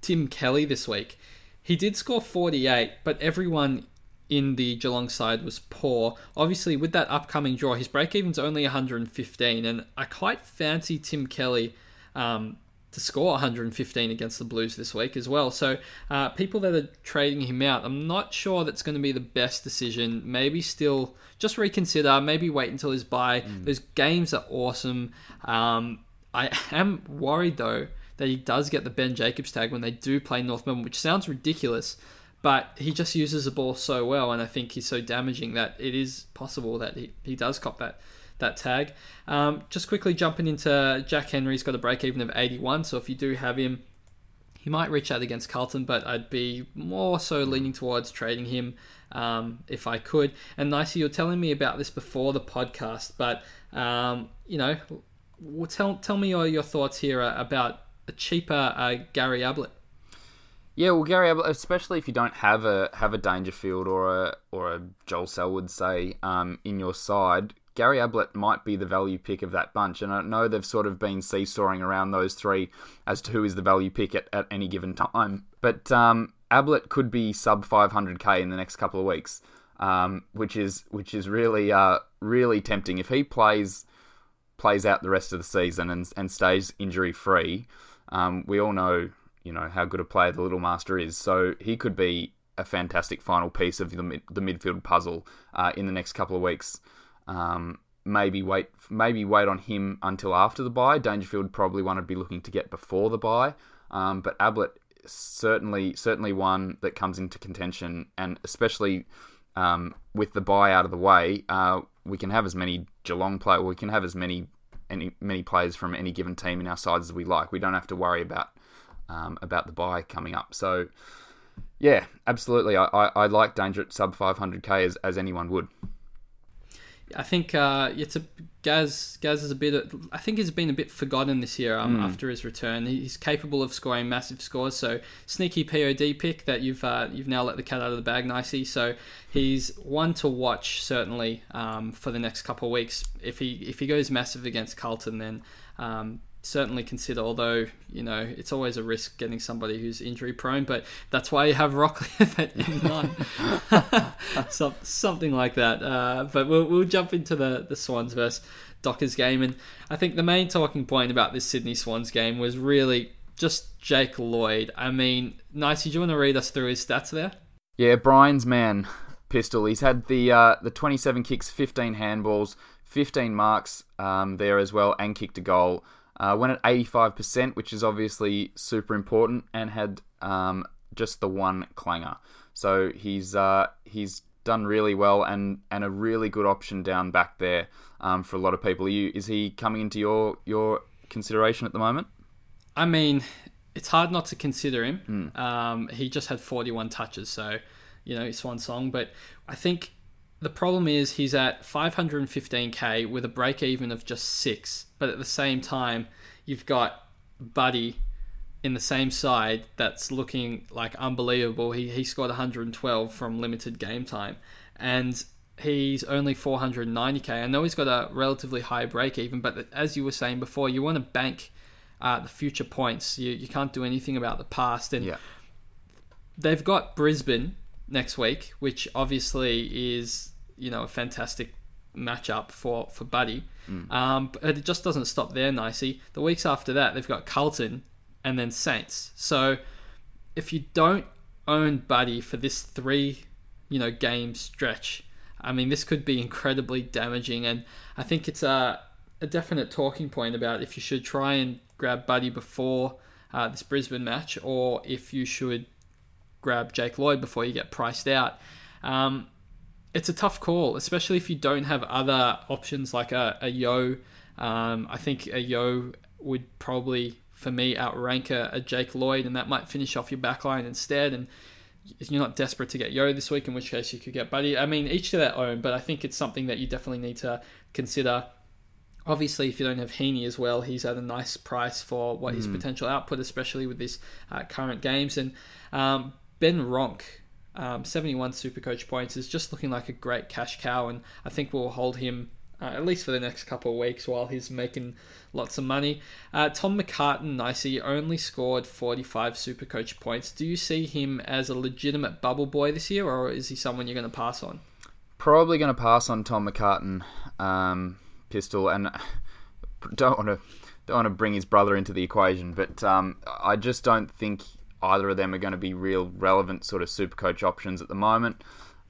Tim Kelly this week. He did score 48, but everyone in the Geelong side was poor. Obviously, with that upcoming draw, his break even's only 115, and I quite fancy Tim Kelly. Um, to score 115 against the Blues this week as well. So, uh, people that are trading him out, I'm not sure that's going to be the best decision. Maybe still just reconsider. Maybe wait until his buy. Mm. Those games are awesome. Um, I am worried though that he does get the Ben Jacobs tag when they do play North Melbourne, which sounds ridiculous. But he just uses the ball so well, and I think he's so damaging that it is possible that he, he does cop that that tag. Um, just quickly jumping into Jack Henry's got a break even of 81, so if you do have him, he might reach out against Carlton, but I'd be more so leaning towards trading him um, if I could. And Nicey, you're telling me about this before the podcast, but um, you know, tell tell me your, your thoughts here about a cheaper uh, Gary Ablett. Yeah, well, Gary Ablett, especially if you don't have a have a Dangerfield or a or a Joel Selwood say um, in your side, Gary Ablett might be the value pick of that bunch. And I know they've sort of been seesawing around those three as to who is the value pick at, at any given time. But um, Ablett could be sub 500k in the next couple of weeks, um, which is which is really uh, really tempting. If he plays plays out the rest of the season and, and stays injury free, um, we all know you know how good a player the little master is. So he could be a fantastic final piece of the, the midfield puzzle uh, in the next couple of weeks. Um, maybe wait, maybe wait on him until after the buy. Dangerfield probably one to be looking to get before the buy, um, but Ablett certainly certainly one that comes into contention, and especially um, with the buy out of the way, uh, we can have as many Geelong players, we can have as many any many players from any given team in our sides as we like. We don't have to worry about um, about the buy coming up. So, yeah, absolutely. I, I, I like Danger at sub 500k as, as anyone would. I think uh, it's a Gaz. Gaz is a bit. I think he's been a bit forgotten this year um, mm. after his return. He's capable of scoring massive scores. So sneaky POD pick that you've uh, you've now let the cat out of the bag nicely. So he's one to watch certainly um, for the next couple of weeks. If he if he goes massive against Carlton, then um, certainly consider. Although you know it's always a risk getting somebody who's injury prone, but that's why you have Rockliff at nine, so, something like that. Uh, but we'll, we'll jump into the the Swans versus Dockers game, and I think the main talking point about this Sydney Swans game was really just Jake Lloyd. I mean, Nicey, do you want to read us through his stats there? Yeah, Brian's man pistol. He's had the uh, the 27 kicks, 15 handballs, 15 marks um, there as well, and kicked a goal. Uh, went at 85%, which is obviously super important, and had um, just the one clanger. So he's uh, he's done really well and, and a really good option down back there um, for a lot of people. You, is he coming into your your consideration at the moment? I mean, it's hard not to consider him. Mm. Um, he just had 41 touches, so you know, it's one song. But I think the problem is he's at 515k with a break even of just six, but at the same time, you've got Buddy in the same side that's looking like unbelievable. He, he scored 112 from limited game time, and he's only 490k. I know he's got a relatively high break even, but as you were saying before, you want to bank uh, the future points. You, you can't do anything about the past. And yeah. they've got Brisbane next week, which obviously is you know a fantastic matchup for for Buddy. Mm. Um, but it just doesn't stop there, nicey. The weeks after that, they've got Carlton and then Saints. So if you don't own Buddy for this three, you know, game stretch, I mean, this could be incredibly damaging. And I think it's a, a definite talking point about if you should try and grab Buddy before uh, this Brisbane match or if you should grab Jake Lloyd before you get priced out. Um, it's a tough call, especially if you don't have other options like a, a Yeo. Um, I think a Yeo would probably, for me, outrank a, a Jake Lloyd, and that might finish off your backline instead. And you're not desperate to get Yeo this week, in which case you could get Buddy. I mean, each to their own, but I think it's something that you definitely need to consider. Obviously, if you don't have Heaney as well, he's at a nice price for what his potential output, especially with this uh, current games. And um, Ben Ronk, um, 71 super coach points, is just looking like a great cash cow, and I think we'll hold him uh, at least for the next couple of weeks while he's making lots of money. Uh, Tom McCartin, nicey, only scored 45 super coach points. Do you see him as a legitimate bubble boy this year, or is he someone you're going to pass on? Probably going to pass on Tom McCartin um, pistol, and don't want to don't want to bring his brother into the equation, but um, I just don't think either of them are going to be real relevant sort of super coach options at the moment.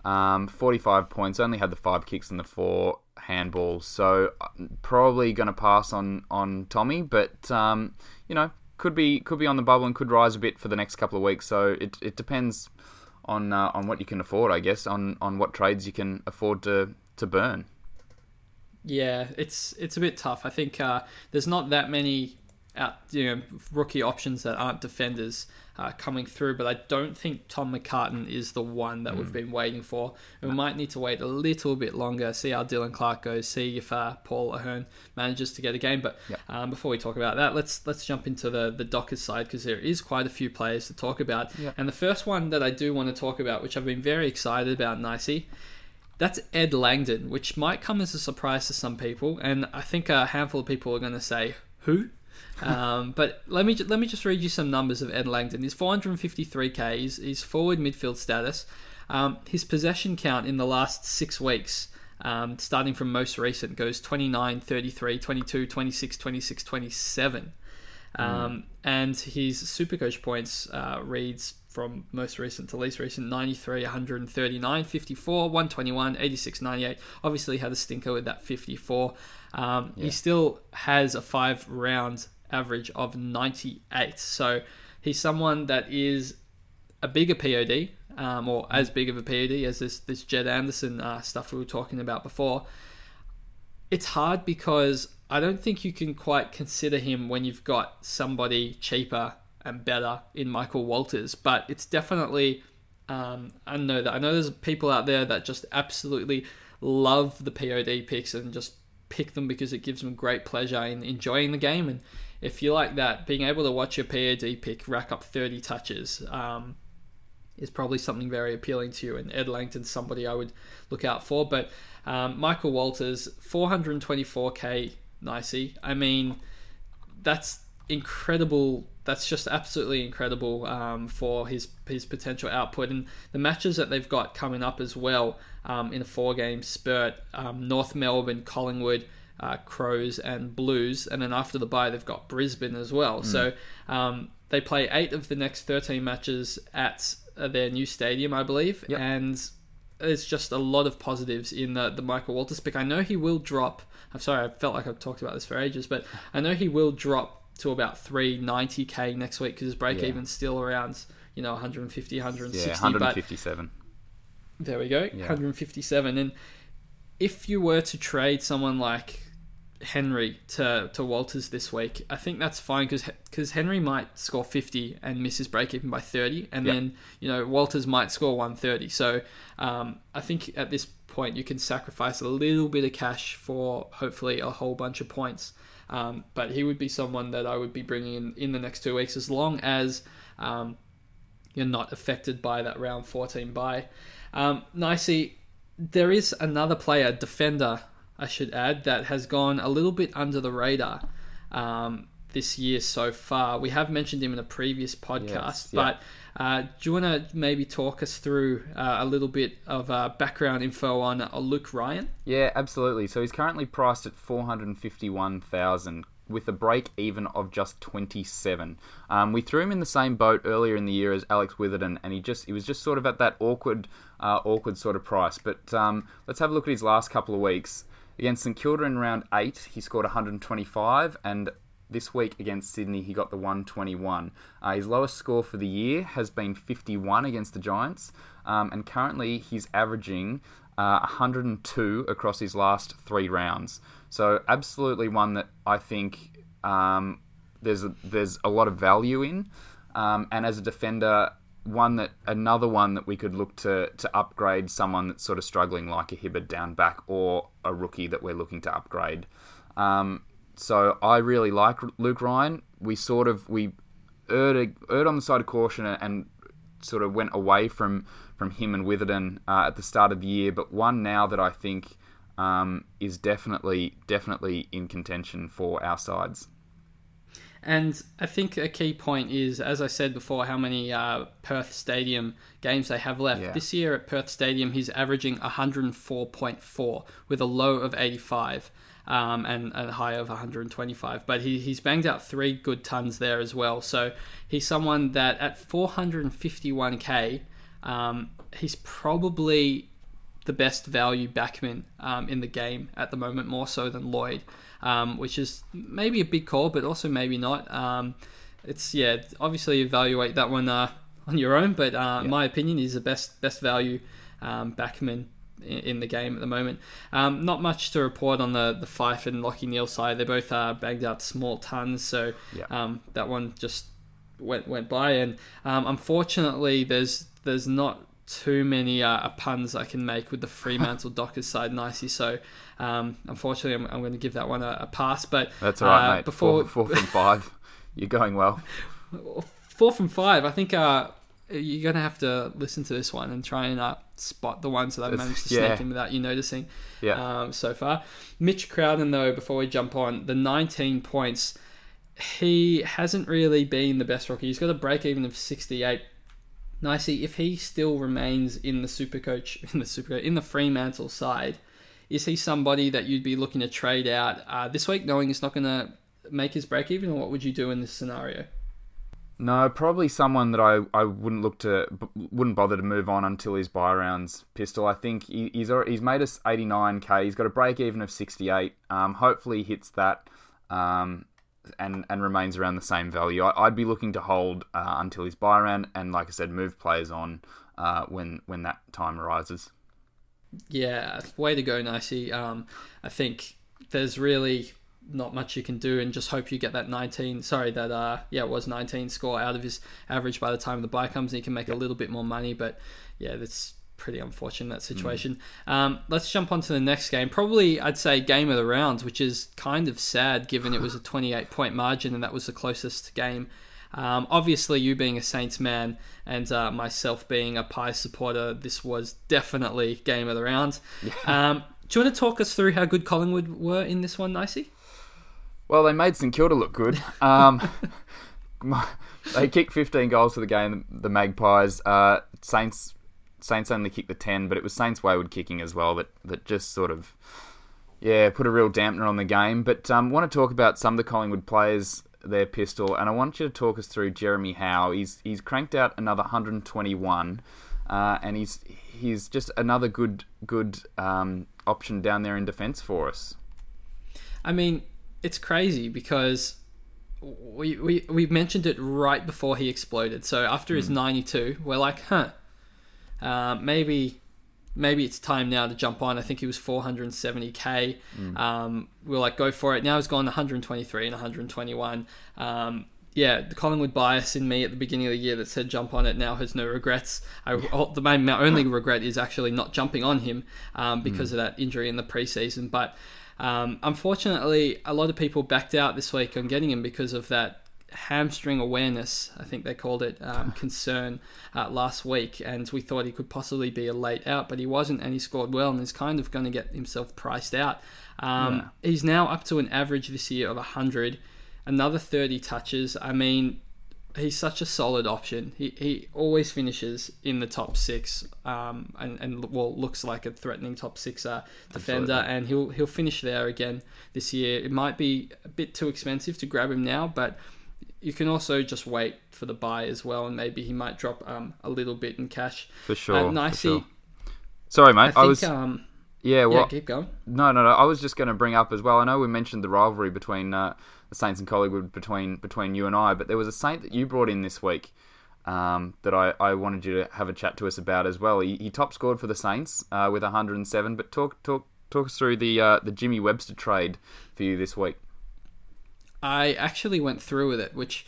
Um, 45 points, only had the five kicks and the four handballs, so uh, probably going to pass on on Tommy, but um, you know could be could be on the bubble and could rise a bit for the next couple of weeks. So it it depends on uh, on what you can afford, I guess, on on what trades you can afford to to burn. Yeah, it's it's a bit tough. I think uh, there's not that many out, you know, rookie options that aren't defenders uh, coming through, but I don't think Tom McCartin is the one that we've been waiting for. We might need to wait a little bit longer, see how Dylan Clarke goes, see if uh, Paul Ahern manages to get a game. But Yep. um, before we talk about that, let's let's jump into the the Dockers side because there is quite a few players to talk about. Yep. And the first one that I do want to talk about, which I've been very excited about, Nicey, that's Ed Langdon, which might come as a surprise to some people, and I think a handful of people are going to say, "Who?" Um, but let me let me just read you some numbers of Ed Langdon. He's 453k. He's, he's forward midfield status. Um, his possession count in the last six weeks, um, starting from most recent, goes 29, 33, 22, 26, 26, 27. Um, And his Supercoach points uh, reads from most recent to least recent 93, 139, 54, 121, 86, 98. Obviously, had a stinker with that 54. Um, He still has a five round average of 98. So he's someone that is a bigger POD, um, or as big of a POD as this, this Jed Anderson uh, stuff we were talking about before it's hard because I don't think you can quite consider him when you've got somebody cheaper and better in Michael Walters. But it's definitely um, I know that I know there's people out there that just absolutely love the POD picks and just pick them because it gives them great pleasure in enjoying the game. And if you like that, being able to watch your POD pick rack up 30 touches. Um, is probably something very appealing to you. And Ed Langdon's somebody I would look out for. But um, Michael Walters, 424k, nicey. I mean, that's incredible. That's just absolutely incredible um, for his his potential output and the matches that they've got coming up as well um, in a four game spurt. Um, North Melbourne, Collingwood. Uh, Crows and Blues, and then after the bye, they've got Brisbane as well. So um, they play eight of the next 13 matches at uh, their new stadium, I believe, Yep. and there's just a lot of positives in the, the Michael Walters pick. I know he will drop. I'm sorry, I felt like I've talked about this for ages, but I know he will drop to about 390k next week because his break Yeah. even's still around, you know, 150, Yeah, 160. but 157. there we go, Yeah. 157. And if you were to trade someone like Henry to, to Walters this week, I think that's fine because because Henry might score 50 and miss his break even by 30, and Yeah. then you know Walters might score 130. So um, I think at this point you can sacrifice a little bit of cash for hopefully a whole bunch of points. Um, but he would be someone that I would be bringing in in the next two weeks as long as um, you're not affected by that round 14 bye. Um, nicely, there is another player, defender, I should add, that has gone a little bit under the radar um, this year so far. We have mentioned him in a previous podcast, Yes, yeah. but Uh, do you want to maybe talk us through uh, a little bit of uh, background info on uh, Luke Ryan? Yeah, absolutely. So he's currently priced at four hundred fifty-one thousand with a break even of just 27. Um, we threw him in the same boat earlier in the year as Alex Witherden, and he just he was just sort of at that awkward, uh, awkward sort of price. But um, let's have a look at his last couple of weeks. Against St Kilda in round eight, he scored 125, and this week against Sydney, he got the 121. Uh, his lowest score for the year has been 51 against the Giants, um, and currently he's averaging uh, 102 across his last three rounds. So absolutely one that I think um, there's a, there's a lot of value in, um, and as a defender, one that another one that we could look to to upgrade someone that's sort of struggling like a Hibberd down back or a rookie that we're looking to upgrade. Um, so I really like Luke Ryan. We sort of we erred, erred on the side of caution and sort of went away from from him and Witherden uh, at the start of the year, but one now that I think um, is definitely definitely in contention for our sides. And I think a key point is, as I said before, how many uh, Perth Stadium games they have left. Yeah. This year at Perth Stadium, he's averaging 104.4 with a low of 85 um, and a high of 125. But he, he's banged out three good tons there as well. So he's someone that at 451k, um, he's probably the best value backman um, in the game at the moment, more so than Lloyd, um, which is maybe a big call, but also maybe not. Um, it's yeah, obviously evaluate that one uh, on your own, but uh, Yeah. my opinion is the best best value um, backman in, in the game at the moment. Um, not much to report on the the Fyfe and Lachie Neale side. They both uh, bagged out small tons, so Yeah. um, that one just went went by. And um, unfortunately, there's there's not too many uh, puns I can make with the Fremantle Dockers side, nicely. So um, unfortunately, I'm, I'm going to give that one a, a pass. But That's all right, uh, mate. Before four, four from five, you're going well. four from five, I think uh, you're going to have to listen to this one and try and uh, spot the ones that I've managed to yeah. sneak in without you noticing Yeah, um, so far. Mitch Crowden, though, before we jump on, the 19 points, he hasn't really been the best rookie. He's got a break even of 68. Nicey, if he still remains in the Supercoach, in the Supercoach, in the Fremantle side, is he somebody that you'd be looking to trade out uh, this week, knowing he's not going to make his break even, or what would you do in this scenario? no, probably someone that I, I wouldn't look to wouldn't bother to move on until his buy rounds pistol. I think he, he's he's made us 89k. He's got a break even of 68. Um, hopefully hits that. Um, and, and remains around the same value. I, I'd be looking to hold uh, until his buy round, and like I said, move players on uh, when when that time arises. Yeah, way to go, Nicey. Um, I think there's really not much you can do, and just hope you get that 19. Sorry, that uh, yeah, it was 19 score out of his average by the time the buy comes, and he can make a little bit more money. But yeah, that's pretty unfortunate that situation. Um, let's jump on to the next game. Probably, I'd say game of the round, which is kind of sad given it was a 28 point margin, and that was the closest game. Um, obviously, you being a Saints man and uh, myself being a Pie supporter, this was definitely game of the round. Um, do you want to talk us through how good Collingwood were in this one, Nicey? Well, they made St Kilda look good. Um, they kicked 15 goals for the game. The Magpies, uh, Saints, Saints only kicked the 10, but it was Saints wayward kicking as well that that just sort of, yeah, put a real dampener on the game. But um, want to talk about some of the Collingwood players, their pistol, and I want you to talk us through Jeremy Howe. He's he's cranked out another 121, uh, and he's he's just another good good um, option down there in defence for us. I mean, it's crazy because we, we, we mentioned it right before he exploded. So after his 92, we're like, huh, uh, maybe maybe it's time now to jump on. I think he was 470k. Um, we are like, go for it. Now he's gone 123 and 121. Um, yeah, the Collingwood bias in me at the beginning of the year that said jump on it now has no regrets. I, the main, my only regret is actually not jumping on him um, because of that injury in the preseason. But um, unfortunately, a lot of people backed out this week on getting him because of that hamstring awareness, I think they called it, um, concern uh, last week. And we thought he could possibly be a late out, but he wasn't, and he scored well and is kind of going to get himself priced out. Um, He's now up to an average this year of 100, another 30 touches. I mean, he's such a solid option. He he always finishes in the top six, um, and and well looks like a threatening top six uh, defender, Absolutely. and he'll he'll finish there again this year. It might be a bit too expensive to grab him now, but you can also just wait for the buy as well, and maybe he might drop um, a little bit in cash. for sure. Uh, for Nicey, sure. Sorry, I mate. think I, was um, yeah. Well, yeah, keep going. No, no, no. I was just going to bring up as well. I know we mentioned the rivalry between uh, the Saints and Collingwood between between you and I, but there was a Saint that you brought in this week um, that I, I wanted you to have a chat to us about as well. He, he top scored for the Saints uh, with 107. But talk talk talk us through the uh, the Jimmy Webster trade for you this week. I actually went through with it, which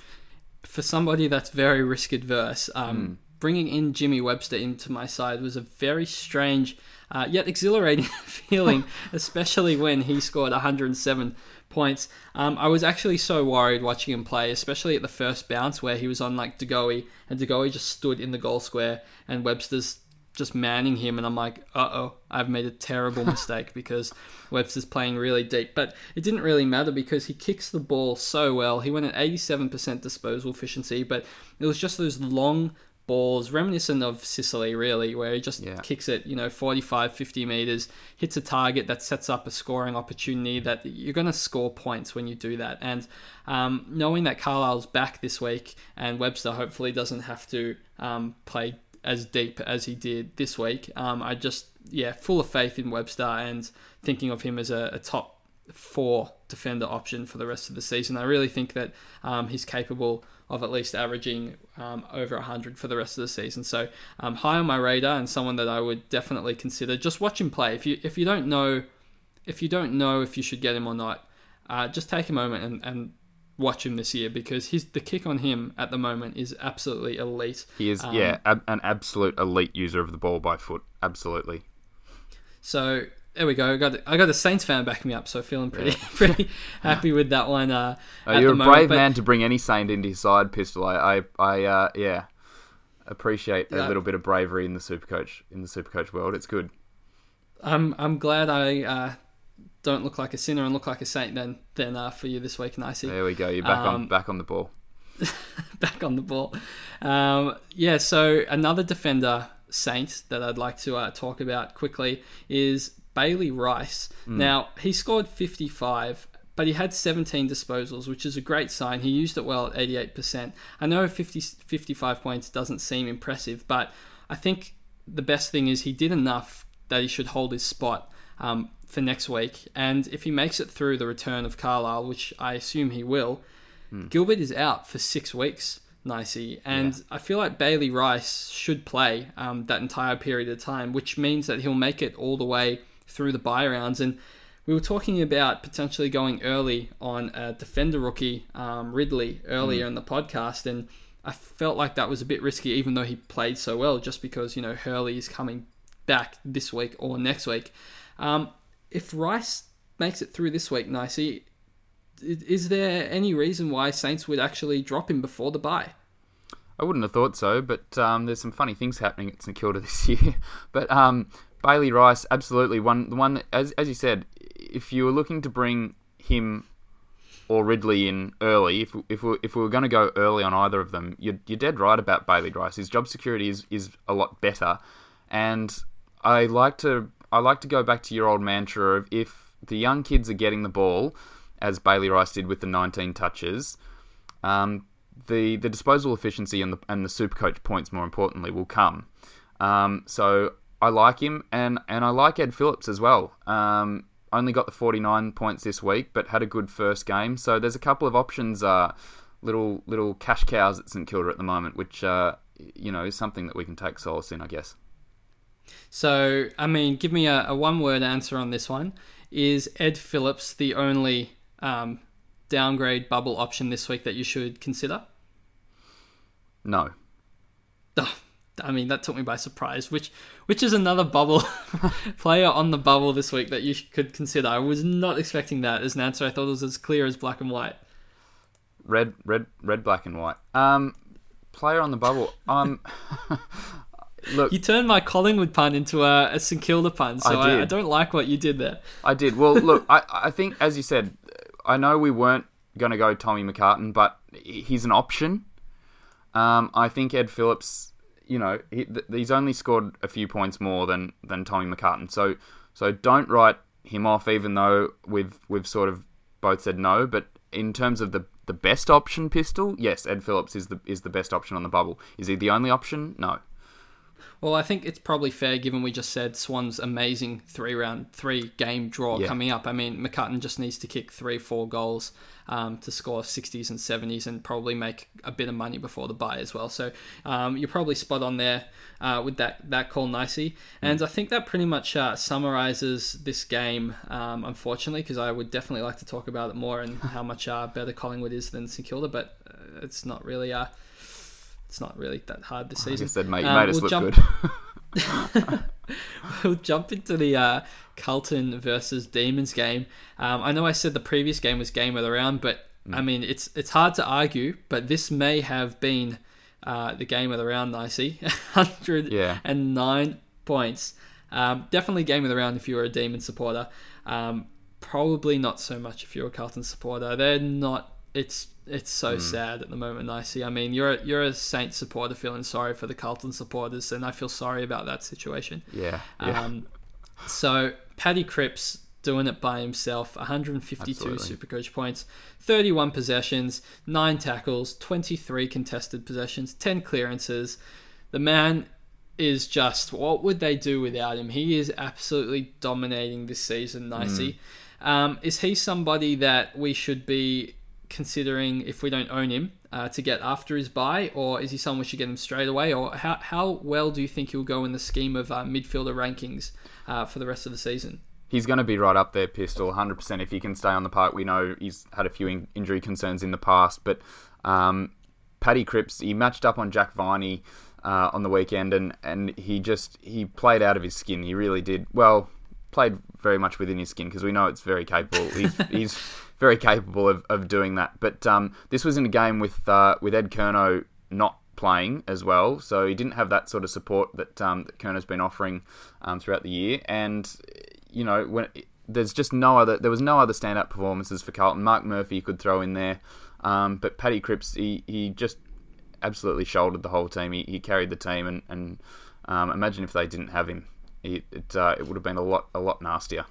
for somebody that's very risk adverse, um, bringing in Jimmy Webster into my side was a very strange uh, yet exhilarating feeling, especially when he scored 107 points. Um, I was actually so worried watching him play, especially at the first bounce where he was on like De Goey, and De Goey just stood in the goal square, and Webster's just manning him, and I'm like, uh oh, I've made a terrible mistake because Webster's playing really deep. But it didn't really matter because he kicks the ball so well. He went at 87% disposal efficiency, but it was just those long balls, reminiscent of Sicily, really, where he just Yeah. kicks it, you know, 45, 50 meters, hits a target that sets up a scoring opportunity that you're going to score points when you do that. And um, knowing that Carlisle's back this week and Webster hopefully doesn't have to um, play as deep as he did this week, um, I just, yeah, full of faith in Webster and thinking of him as a, a top four defender option for the rest of the season. I really think that um, he's capable of at least averaging um, over 100 for the rest of the season. So um, high on my radar and someone that I would definitely consider. Just watch him play. If you if you don't know if you don't know if you should get him or not, uh, just take a moment and, and watch him this year because his the kick on him at the moment is absolutely elite. He is Um, yeah ab- an absolute elite user of the ball by foot. Absolutely. So there we go. I got I got a Saints fan backing me up, so feeling pretty pretty happy with that one. Uh, Uh, you're a moment, brave but- man to bring any saint into his side, pistol. I, I, I uh, yeah, appreciate Yeah. a little bit of bravery in the supercoach in the supercoach world. It's good. I'm I'm glad I uh, don't look like a sinner and look like a saint then then uh, for you this week, Nicey. There we go. You're back on Um, back on the ball. back on the ball. Um, yeah, so another defender saint that I'd like to uh, talk about quickly is Bailey Rice. Now, he scored 55, but he had 17 disposals, which is a great sign. He used it well at 88%. I know 50, 55 points doesn't seem impressive, but I think the best thing is he did enough that he should hold his spot. Um, for next week, and if he makes it through the return of Carlisle, which I assume he will, Gilbert is out for six weeks, Nicey, and I feel like Bailey Rice should play um, that entire period of time, which means that he'll make it all the way through the buy rounds. And we were talking about potentially going early on a defender rookie, um, Ridley, earlier in the podcast, and I felt like that was a bit risky, even though he played so well, just because you know Hurley is coming back this week or next week. Um, if Rice makes it through this week, Nicey, is there any reason why Saints would actually drop him before the bye? I wouldn't have thought so, but um, there's some funny things happening at St Kilda this year. but um, Bailey Rice, absolutely one. The one that, as as you said, if you were looking to bring him or Ridley in early, if if we, if we were going to go early on either of them, you're, you're dead right about Bailey Rice. His job security is, is a lot better, and I like to I like to go back to your old mantra of if the young kids are getting the ball, as Bailey Rice did with the 19 touches, um, the the disposal efficiency and the and the super coach points more importantly will come. Um, so I like him and and I like Ed Phillips as well. Um, only got the 49 points this week, but had a good first game. So there's a couple of options, uh, little little cash cows at St Kilda at the moment, which uh, you know is something that we can take solace in, I guess. So, I mean, give me a, a one word answer on this one. Is Ed Phillips the only um, downgrade bubble option this week that you should consider? No, Oh, I mean, that took me by surprise. Which which is another bubble player on the bubble this week that you could consider? I was not expecting that as an answer. I thought it was as clear as black and white. red, red, red, black and white. Um, player on the bubble. Um, look, You turned my Collingwood pun into a, a St Kilda pun, so I I. I don't like what you did there. I did. Well, look, I, I think, as you said, I know we weren't going to go Tommy McCartin, but he's an option. Um, I think Ed Phillips, you know, he, he's only scored a few points more than than Tommy McCartin. So so don't write him off, even though we've we've sort of both said no. But in terms of the the best option pistol, yes, Ed Phillips is the is the best option on the bubble. Is he the only option? No. Well, I think it's probably fair given we just said Swan's amazing three round, three game draw Yeah. coming up. I mean, McCartin just needs to kick three, four goals um, to score 60s and 70s and probably make a bit of money before the buy as well. So um, you're probably spot on there uh, with that, that call, nicey. And I think that pretty much uh, summarizes this game, um, unfortunately, because I would definitely like to talk about it more and how much uh, better Collingwood is than St Kilda, but uh, it's not really. Uh, it's not really that hard this I season. guess that made, Um, made us we'll look jump- good. we'll jump into the uh, Carlton versus Demons game. Um, I know I said the previous game was game of the round, but Mm. I mean it's it's hard to argue. But this may have been uh, the game of the round, nicey. Hundred Yeah. points. Um, definitely game of the round if you were a Demon supporter. Um, probably not so much if you're a Carlton supporter. They're not. It's it's so Mm. sad at the moment, Nicey. I mean, you're a, you're a Saints supporter feeling sorry for the Carlton supporters, and I feel sorry about that situation. yeah, yeah. Um, so Paddy Cripps doing it by himself, 152 Absolutely. Supercoach points, 31 possessions, 9 tackles, 23 contested possessions, 10 clearances. The man is just what would they do without him? He is absolutely dominating this season, nicey. Um, is he somebody that we should be considering if we don't own him uh, to get after his buy, or is he someone we should get him straight away? Or how, how well do you think he'll go in the scheme of uh, midfielder rankings uh, for the rest of the season? He's going to be right up there, Pistol, 100% if he can stay on the park. We know he's had a few in- injury concerns in the past, but um, Paddy Cripps, he matched up on Jack Viney uh, on the weekend, and, and he just he played out of his skin. He really did. Well, played very much within his skin because we know it's very capable. He's, he's very capable of, of doing that. But um, this was in a game with uh, with Ed Curnow not playing as well, so he didn't have that sort of support that um, that Curnow's been offering um, throughout the year. And you know when there's just no other there was no other standout performances for Carlton. Marc Murphy could throw in there, um, but Paddy Cripps he, he just absolutely shouldered the whole team. He, he carried the team, and, and um, imagine if they didn't have him, it it, uh, it would have been a lot a lot nastier.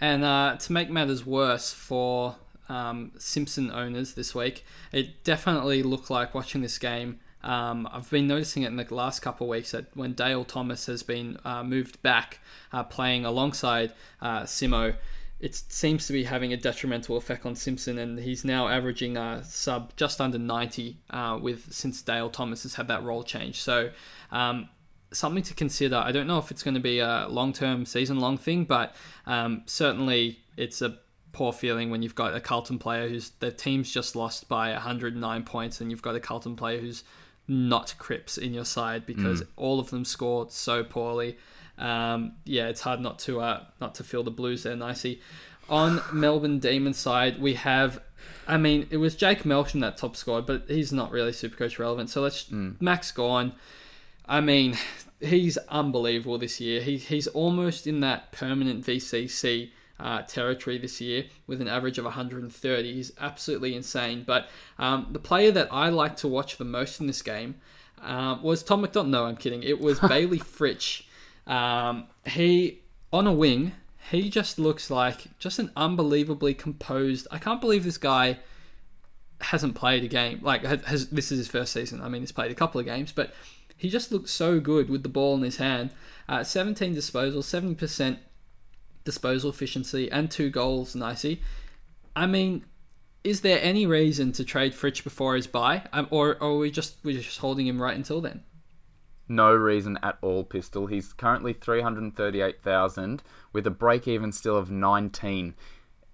And uh, to make matters worse for um, Simpson owners this week, it definitely looked like watching this game. Um, I've been noticing it in the last couple of weeks that when Dale Thomas has been uh, moved back, uh, playing alongside uh, Simo, it seems to be having a detrimental effect on Simpson, and he's now averaging a sub just under 90 uh, with since Dale Thomas has had that role change. So um, something to consider. I don't know if it's going to be a long term, season long thing, but um, certainly it's a poor feeling when you've got a Carlton player who's the team's just lost by 109 points, and you've got a Carlton player who's not Cripps in your side because all of them scored so poorly. Um, yeah, it's hard not to uh, not to feel the blues there, nicely. On Melbourne Demon side, we have. I mean, it was Jake Melton that top scored, but he's not really super coach relevant. So let's Max Gawn. I mean, he's unbelievable this year. He, he's almost in that permanent VCC uh, territory this year with an average of 130. He's absolutely insane. But um, the player that I like to watch the most in this game uh, was Tom McDonald. No, I'm kidding. It was Bailey Fritsch. Um, he, on a wing, he just looks like just an unbelievably composed. I can't believe this guy hasn't played a game. Like has this is his first season. I mean, he's played a couple of games, but he just looks so good with the ball in his hand. Uh, 17 disposals, 70% disposal efficiency, and two goals. Nicey. I mean, is there any reason to trade Fritsch before his buy, um, or, or are we just we're just holding him right until then? No reason at all, Pistol. He's currently 338,000 with a break even still of 19.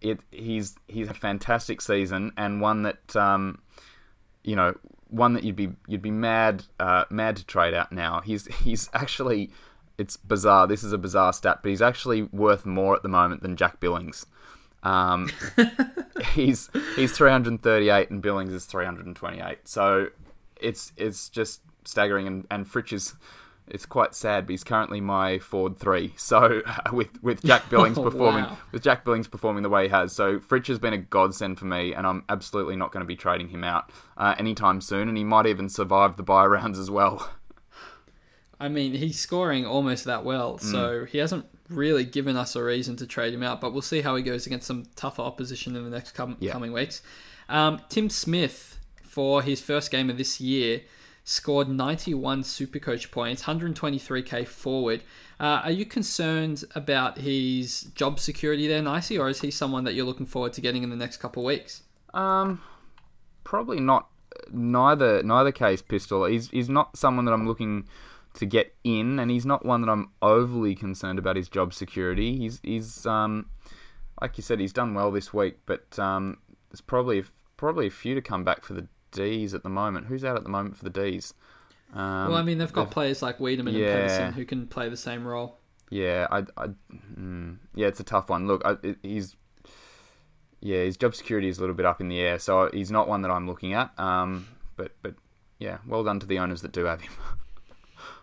It he's he's a fantastic season and one that um, you know one that you'd be you'd be mad uh, mad to trade out now. He's he's actually it's bizarre. This is a bizarre stat, but he's actually worth more at the moment than Jack Billings. Um, he's he's 338 and Billings is 328. So it's it's just staggering. And and Fritsch is it's quite sad, but he's currently my Ford three. So with with Jack Billings Oh, performing wow. with Jack Billings performing the way he has, so Fritsch has been a godsend for me, and I'm absolutely not going to be trading him out uh, anytime soon. And he might even survive the buy rounds as well. I mean, he's scoring almost that well, so he hasn't really given us a reason to trade him out. But we'll see how he goes against some tougher opposition in the next com- Yeah. coming weeks. Um, Tim Smith, for his first game of this year, scored 91 Supercoach points, 123k forward. Uh, are you concerned about his job security there, Nicey, or is he someone that you're looking forward to getting in the next couple of weeks? Um, probably not. Neither neither case, pistol. He's he's not someone that I'm looking to get in, and he's not one that I'm overly concerned about his job security. He's he's um, like you said, he's done well this week, but um, there's probably probably a few to come back for the D's at the moment. Who's out at the moment for the D's? Um, well, I mean, they've got players like Weideman yeah. and Pedersen who can play the same role. Yeah, I, I mm, yeah, it's a tough one. Look, I, it- he's yeah, his job security is a little bit up in the air, so he's not one that I'm looking at. Um, but but yeah, well done to the owners that do have him.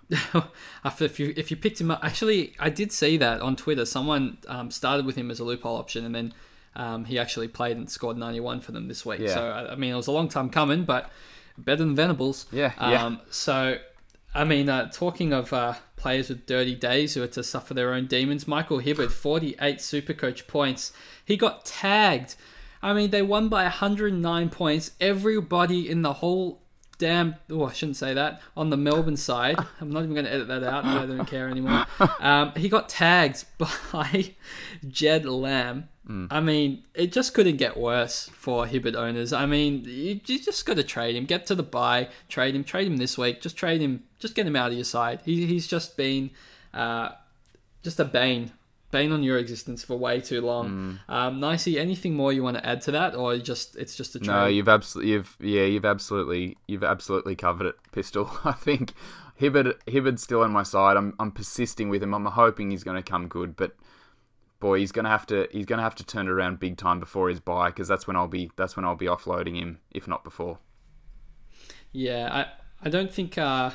After if you if you picked him up, actually, I did see that on Twitter. Someone um, started with him as a loophole option, and then um, he actually played and scored 91 for them this week. Yeah. So I, mean, it was a long time coming, but better than Venables. Yeah, yeah. Um, so I mean, uh, talking of uh, players with dirty days who are to suffer their own demons, Michael Hibberd, 48 Supercoach points. He got tagged. I mean, they won by 109 points. Everybody in the whole damn. Oh, I shouldn't say that. On the Melbourne side, I'm not even going to edit that out. I don't care anymore. Um, he got tagged by Jed Lamb. I mean, it just couldn't get worse for Hibberd owners. I mean, you, you just got to trade him. Get to the buy, trade him, trade him this week. Just trade him. Just get him out of your side. He, he's just been uh, just a bane, bane on your existence for way too long. Um, Nicey, anything more you want to add to that, or just it's just a trade? No, you've absolutely, you've yeah, you've absolutely, you've absolutely covered it, pistol. I think Hibberd, Hibberd's still on my side. I'm, I'm persisting with him. I'm hoping he's going to come good, but boy, he's going to have to, he's to have to turn it around big time before his buy, because that's when I'll be, that's when I'll be offloading him, if not before. Yeah, I I don't think uh,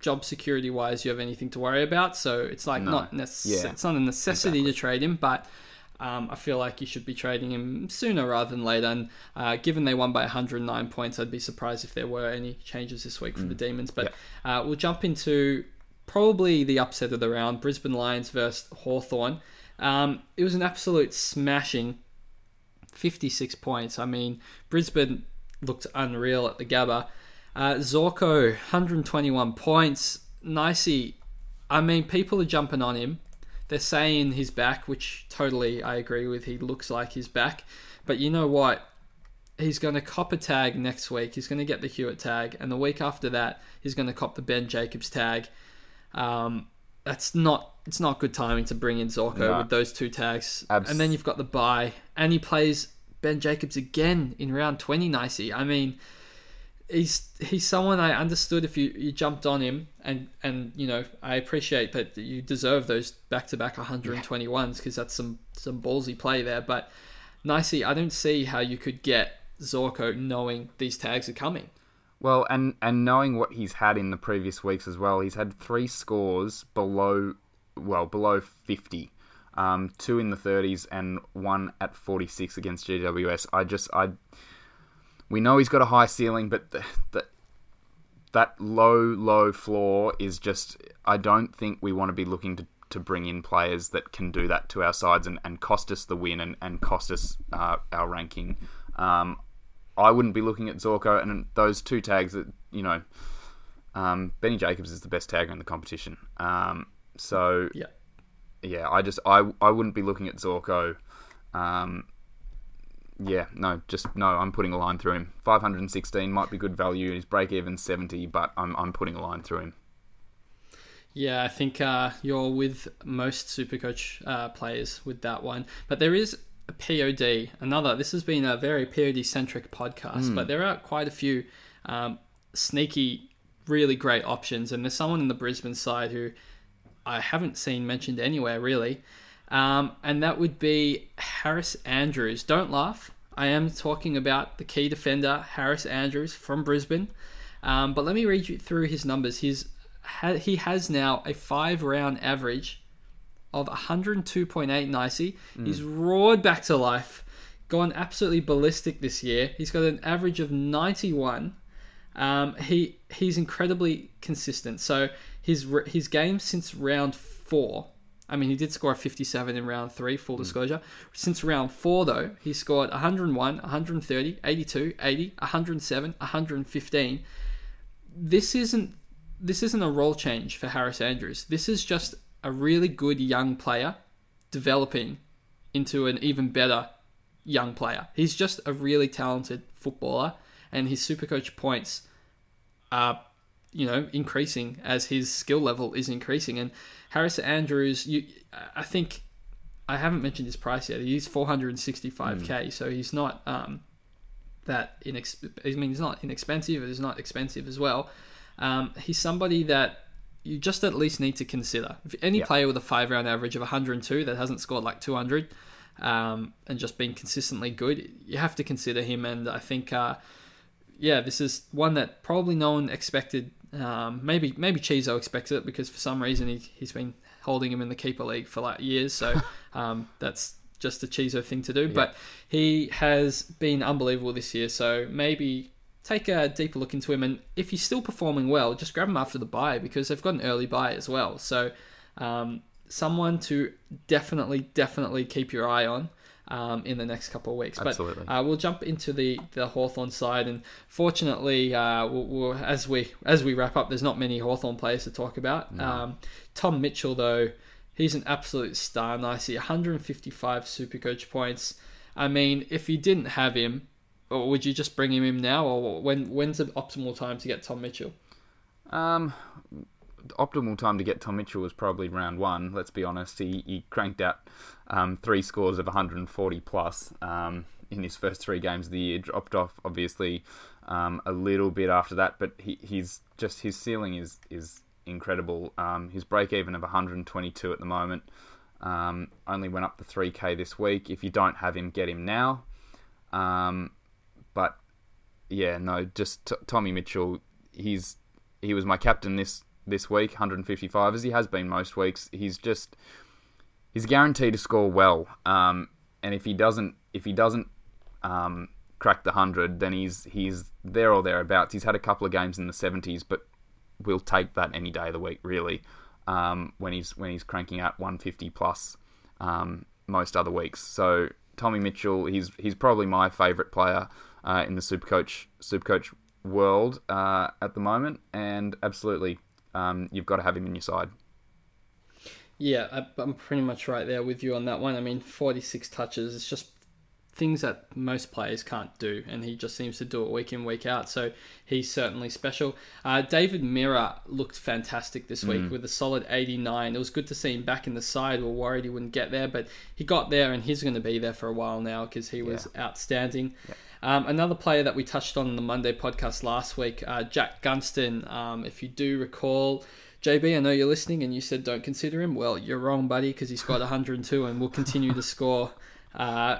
job security wise you have anything to worry about. So it's like No. not necess- Yeah, it's not a necessity to trade him, but um, I feel like you should be trading him sooner rather than later. And uh, given they won by 109 points, I'd be surprised if there were any changes this week for the Demons. But uh, we'll jump into probably the upset of the round: Brisbane Lions versus Hawthorn. Um, it was an absolute smashing 56 points. I mean, Brisbane looked unreal at the Gabba. Uh, Zorko, 121 points. Nicey, I mean, people are jumping on him. They're saying he's back, which totally I agree with. He looks like he's back. But you know what? He's going to cop a tag next week. He's going to get the Hewitt tag. And the week after that, he's going to cop the Ben Jacobs tag. Um, that's not it's not good timing to bring in Zorko No. with those two tags. Abs- and then you've got the buy, and he plays Ben Jacobs again in round twenty. Nicey, I mean, he's he's someone I understood if you, you jumped on him, and and you know I appreciate that you deserve those back to back 121s because that's some some ballsy play there. But Nicey, I don't see how you could get Zorko knowing these tags are coming. Well, and and knowing what he's had in the previous weeks as well, he's had three scores below, well, below fifty, um, two in the thirties and one at forty six against GWS. I just, I, we know he's got a high ceiling, but the, the that low, low floor is just. I don't think we want to be looking to. To bring in players that can do that to our sides and, and cost us the win and, and cost us uh, our ranking. Um, I wouldn't be looking at Zorko and those two tags that you know. Um, Benny Jacobs is the best tagger in the competition. Um, so Yeah. yeah, I just I I wouldn't be looking at Zorko. Um, yeah, no, just no. I'm putting a line through him. 516 might be good value. And his break even 70, but I'm I'm putting a line through him. Yeah, I think uh, you're with most Supercoach uh, players with that one. But there is a POD, another. This has been a very POD centric podcast, but there are quite a few um, sneaky, really great options. And there's someone in the Brisbane side who I haven't seen mentioned anywhere really. Um, and that would be Harris Andrews. Don't laugh. I am talking about the key defender, Harris Andrews from Brisbane. Um, but let me read you through his numbers. Ha- he has now a five round average of 102.8 nicey. He's roared back to life, gone absolutely ballistic this year. He's got an average of 91. Um, he he's incredibly consistent. So his his game since round four. I mean, he did score a 57 in round three, full disclosure. Since round four, though, he scored 101, 130, 82, 80, 107, 115. This isn't this isn't a role change for Harris Andrews. This is just a really good young player developing into an even better young player. He's just a really talented footballer, and his Supercoach points are, you know, increasing as his skill level is increasing. And Harris Andrews, you, I think, I haven't mentioned his price yet. He's 465k, so he's not um, that inex. I mean, he's not inexpensive. He's not expensive as well. Um, he's somebody that you just at least need to consider. If any Yeah. player with a five round average of 102 that hasn't scored like 200 um, and just been consistently good, you have to consider him. And I think, uh, yeah, this is one that probably no one expected. Um, maybe maybe Chizo expects it because for some reason he, he's been holding him in the keeper league for like years. So um, that's just a Chizo thing to do. But he has been unbelievable this year. So maybe take a deeper look into him. And if he's still performing well, just grab him after the buy because they've got an early buy as well. So um, someone to definitely, definitely keep your eye on. Um, in the next couple of weeks, Absolutely. but uh, we'll jump into the the Hawthorn side, and fortunately, uh, we'll, we'll, as we as we wrap up, there's not many Hawthorn players to talk about. Um, Tom Mitchell, though, he's an absolute star. Nicey, 155 Super Coach points. I mean, if you didn't have him, or would you just bring him in now, or when when's the optimal time to get Tom Mitchell? Um, the optimal time to get Tom Mitchell was probably round one. Let's be honest. He, he cranked out um, three scores of 140 plus um, in his first three games of the year. Dropped off obviously um, a little bit after that, but he, he's just his ceiling is is incredible. Um, his break even of 122 at the moment. Um, only went up to 3k this week. If you don't have him, get him now. Um, but yeah, no, just t- Tommy Mitchell. He's he was my captain this this week, 155 as he has been most weeks. He's just he's guaranteed to score well. Um, and if he doesn't if he doesn't um, crack the hundred, then he's he's there or thereabouts. He's had a couple of games in the 70s, but we'll take that any day of the week, really. Um, when he's when he's cranking out 150 plus um, most other weeks. So Tommy Mitchell, he's he's probably my favourite player uh, in the Supercoach Supercoach world uh, at the moment, and absolutely, um, you've got to have him in your side. Yeah, I, I'm pretty much right there with you on that one. I mean, 46 touches. It's just things that most players can't do, and he just seems to do it week in, week out. So he's certainly special. Uh, David Mirra looked fantastic this week with a solid 89. It was good to see him back in the side. We were worried he wouldn't get there, but he got there, and he's going to be there for a while now because he was outstanding. Um, another player that we touched on in the Monday podcast last week, uh, Jack Gunston. Um, if you do recall, JB, I know you're listening, and you said don't consider him. Well, you're wrong, buddy, because he's got 102 and will continue to score. Uh,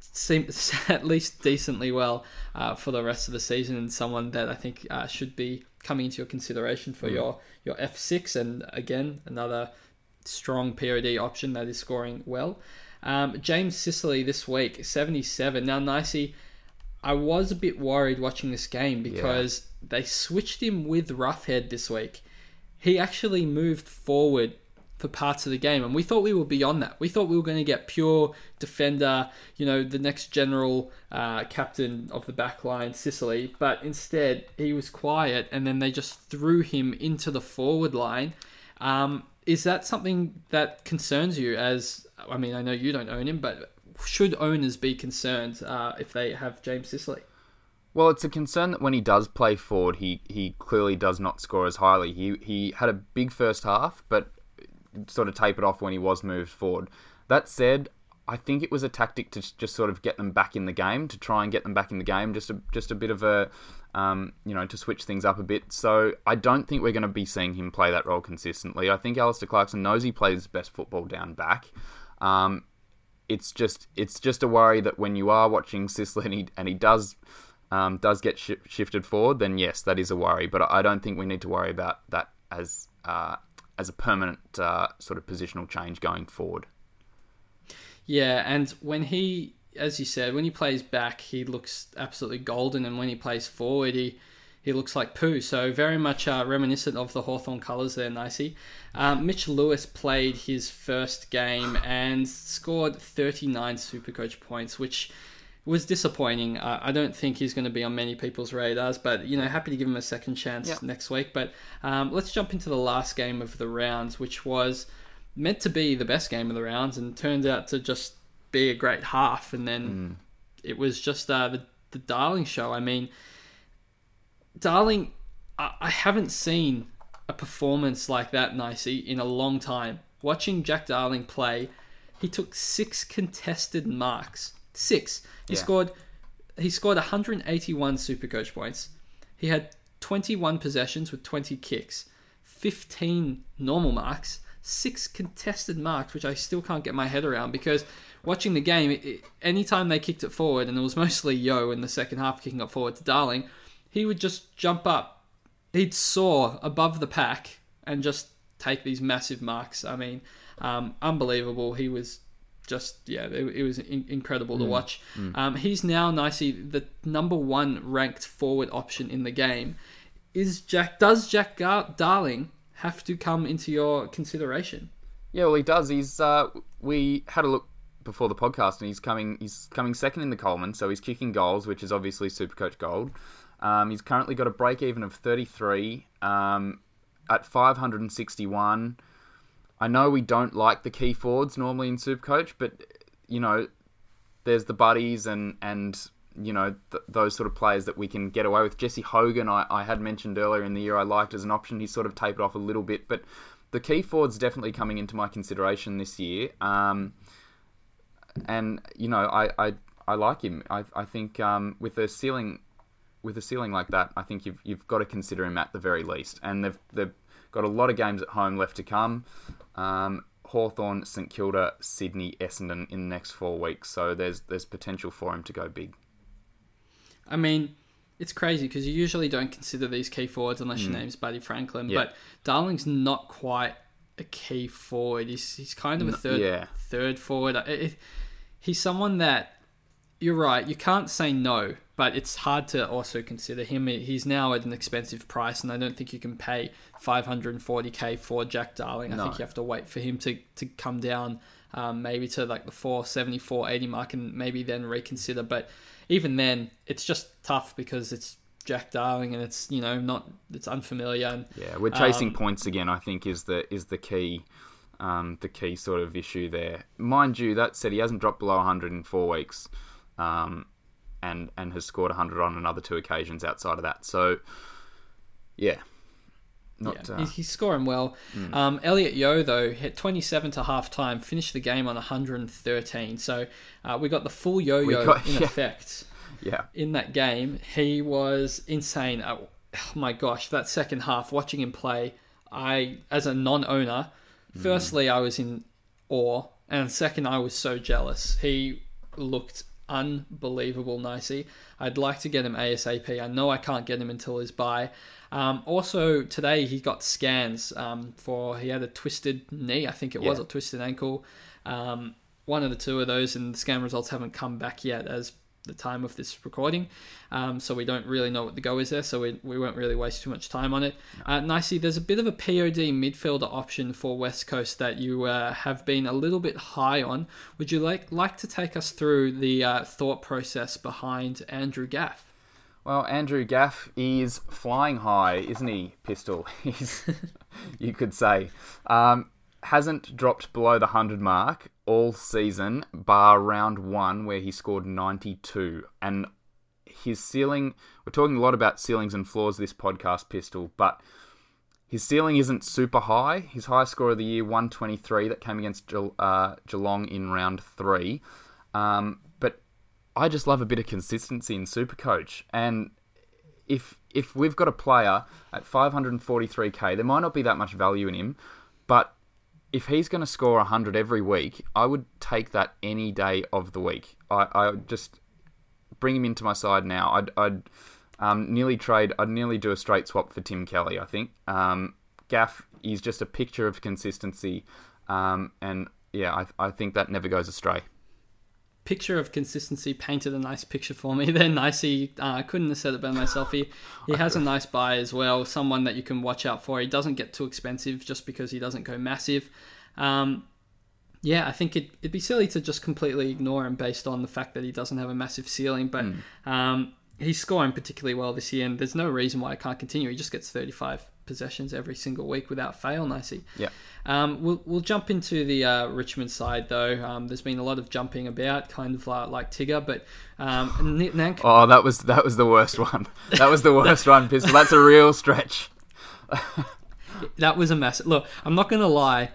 seems at least decently well uh, for the rest of the season, and someone that I think uh, should be coming into your consideration for your your F6, and again another strong POD option that is scoring well. Um, James Sicily this week, 77. Now, Nicey, I was a bit worried watching this game because they switched him with Roughead this week. He actually moved forward for parts of the game, and we thought we were beyond that. We thought we were going to get pure defender, you know, the next general uh, captain of the back line, Sicily, but instead he was quiet, and then they just threw him into the forward line. Um, is that something that concerns you? As I mean, I know you don't own him, but should owners be concerned uh, if they have James Sicily? Well, it's a concern that when he does play forward, he, he clearly does not score as highly. He he had a big first half, but sort of tapered off when he was moved forward. That said, I think it was a tactic to just sort of get them back in the game, to try and get them back in the game, just a just a bit of a, um, you know, to switch things up a bit. So I don't think we're going to be seeing him play that role consistently. I think Alastair Clarkson knows he plays best football down back. Um, it's just it's just a worry that when you are watching Sicily and he, and he does um, does get sh- shifted forward, then yes, that is a worry. But I don't think we need to worry about that as uh, as a permanent uh, sort of positional change going forward. Yeah, and when he, as you said, when he plays back, he looks absolutely golden, and when he plays forward, he he looks like poo. So very much uh, reminiscent of the Hawthorn colours there, Nicey. Um, Mitch Lewis played his first game and scored 39 Supercoach points, which was disappointing. Uh, I don't think he's going to be on many people's radars, but you know, happy to give him a second chance Yep. next week. But um, let's jump into the last game of the rounds, which was meant to be the best game of the rounds, and turned out to just be a great half. And then it was just uh, the the Darling show. I mean, Darling, I, I haven't seen a performance like that, Nicey, in a long time. Watching Jack Darling play, he took six contested marks. Six. He Yeah. scored. He scored 181 Supercoach points. He had 21 possessions with 20 kicks, 15 normal marks, six contested marks, which I still can't get my head around because watching the game, it, anytime they kicked it forward, and it was mostly Yeo in the second half kicking it forward to Darling, he would just jump up. He'd soar above the pack and just take these massive marks. I mean, um, unbelievable. He was just yeah, it, it was in, incredible to watch. Um, he's now nicely the number one ranked forward option in the game. Is Jack? Does Jack Gar- Darling have to come into your consideration? Yeah, well, he does. He's uh, we had a look before the podcast, and he's coming. He's coming second in the Coleman, so he's kicking goals, which is obviously Supercoach gold. Um, he's currently got a break even of thirty three um, at five hundred and sixty one. I know we don't like the key forwards normally in Supercoach, but you know, there's the buddies and and you know th- those sort of players that we can get away with. Jesse Hogan, I, I had mentioned earlier in the year, I liked as an option. He's sort of tapered off a little bit, but the key forwards definitely coming into my consideration this year. Um, and you know, I, I, I like him. I, I think um, with a ceiling with a ceiling like that, I think you've you've got to consider him at the very least. And they've they've got a lot of games at home left to come. Um, Hawthorn, St Kilda, Sydney, Essendon in the next four weeks. So there's there's potential for him to go big. I mean, it's crazy because you usually don't consider these key forwards unless your name's Buddy Franklin. Yeah. But Darling's not quite a key forward. He's he's kind of a third yeah. third forward. It- it- he's someone that you're right. You can't say no, but it's hard to also consider him. He's now at an expensive price, and I don't think you can pay 540k for Jack Darling. I No. think you have to wait for him to to come down. Um, maybe to like the 470, 480 mark, and maybe then reconsider. But even then, it's just tough because it's Jack Darling, and it's you know not it's unfamiliar. And Yeah, we're chasing Um, points again. I think is the is the key, um, the key sort of issue there. Mind you, that said, he hasn't dropped below 100 in four weeks, um, and and has scored 100 on another two occasions outside of that. So, yeah, not yeah, uh, he's, he's scoring well. Um, Elliot Yeo though hit 27 to half time, finished the game on 113. So uh, we got the full yo-yo got- in yeah. effect yeah. in that game. He was insane. Uh, oh my gosh, that second half, watching him play, I as a non-owner, firstly I was in awe, and second I was so jealous. He looked unbelievable nicey. I'd like to get him ASAP. I know I can't get him until his buy. Um, also today he got scans um, for he had a twisted knee, I think it was, Yeah. or twisted ankle. Um, one of the two of those, and the scan results haven't come back yet as the time of this recording. Um, so we don't really know what the go is there, so we, we won't really waste too much time on it. Uh, nicely, there's a bit of a POD midfielder option for West Coast that you uh, have been a little bit high on. Would you like like to take us through the uh, thought process behind Andrew Gaff? Well, Andrew Gaff is flying high, isn't he? Pistol. He's, you could say, um, hasn't dropped below the hundred mark all season, bar round one where he scored ninety-two, and his ceiling. We're talking a lot about ceilings and floors this podcast, Pistol, but his ceiling isn't super high. His highest score of the year, 123, that came against Gel- uh, Geelong in round three. Um, but I just love a bit of consistency in Supercoach. And if if we've got a player at 543k, there might not be that much value in him, but if he's going to score 100 every week, I would take that any day of the week. I, I just bring him into my side now. I'd, I'd um, nearly trade. I'd nearly do a straight swap for Tim Kelly. I think um, Gaff is just a picture of consistency, um, and yeah, I, I think that never goes astray. Picture of consistency painted a nice picture for me. Then Nicey, uh, I couldn't have said it better myself. He he has a nice buy as well. Someone that you can watch out for. He doesn't get too expensive just because he doesn't go massive. Um, yeah, I think it, it'd be silly to just completely ignore him based on the fact that he doesn't have a massive ceiling. But um, he's scoring particularly well this year, and there's no reason why it can't continue. He just gets 35 possessions every single week without fail, Nicey. Yeah. Um, we'll, we'll jump into the uh, Richmond side, though. Um, there's been a lot of jumping about, kind of like, like Tigger, but um, Nank- Oh, that was that was the worst one. That was the worst one, Pistol. That's a real stretch. that was a mess. Look, I'm not going to lie.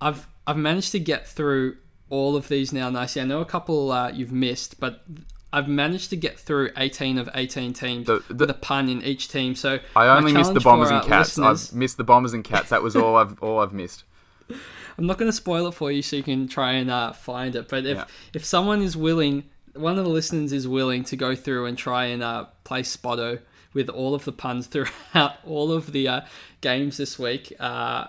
I've I've managed to get through all of these now, Nicey. I know a couple uh, you've missed, but I've managed to get through 18 of 18 teams The- the- with a pun in each team. So I only missed the bombers and cats. listeners- I've missed the bombers and cats. That was all I've all I've missed. I'm not going to spoil it for you, so you can try and uh, find it. But if Yeah. if someone is willing, one of the listeners is willing to go through and try and uh, play Spotto with all of the puns throughout all of the uh, games this week, uh,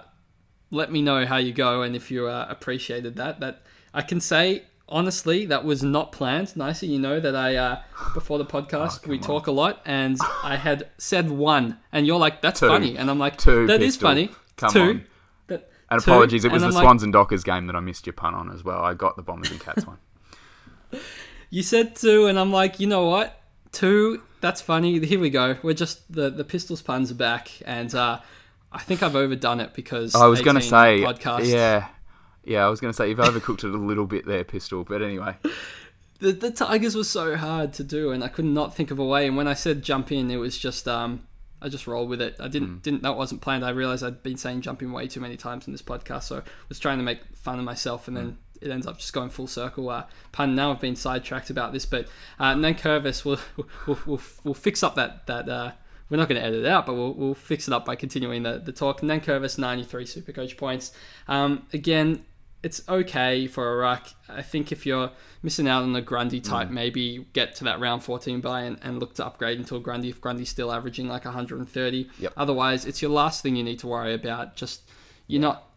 let me know how you go and if you uh, appreciated that. That I can say honestly, that was not planned. Nicey, you know that I uh, before the podcast we talk a lot, and I had said one, and you're like, "That's Two. funny," and I'm like, Two, "That is Pistol. funny." Come Two. on. That- And two, apologies, it was and the I'm like, Swans and Dockers game that I missed your pun on as well. I got the bombers and cats one. You said two, and I'm like, you know what? Two, that's funny. Here we go. We're just the the pistols puns are back, and uh, I think I've overdone it because I was going to say, podcast. yeah, yeah. I was going to say you've overcooked it a little bit there, Pistol. But anyway, The, the Tigers were so hard to do, and I could not think of a way. And when I said jump in, it was just um, I just rolled with it. I didn't Hmm. didn't that wasn't planned. I realized I'd been saying jump in way too many times in this podcast, so I was trying to make fun of myself, and then Hmm. it ends up just going full circle. Uh, pun. Now I've been sidetracked about this, but uh, Nankervis will will will will fix up that that. Uh, we're not going to edit it out, but we'll, we'll fix it up by continuing the, the talk. Nankervis, 93 Supercoach points. Um, again, it's okay for a ruck. I think if you're missing out on a Grundy type, maybe get to that round 14 buy and, and look to upgrade until Grundy if Grundy's still averaging like 130. Yep. Otherwise, it's your last thing you need to worry about. Just, you're not,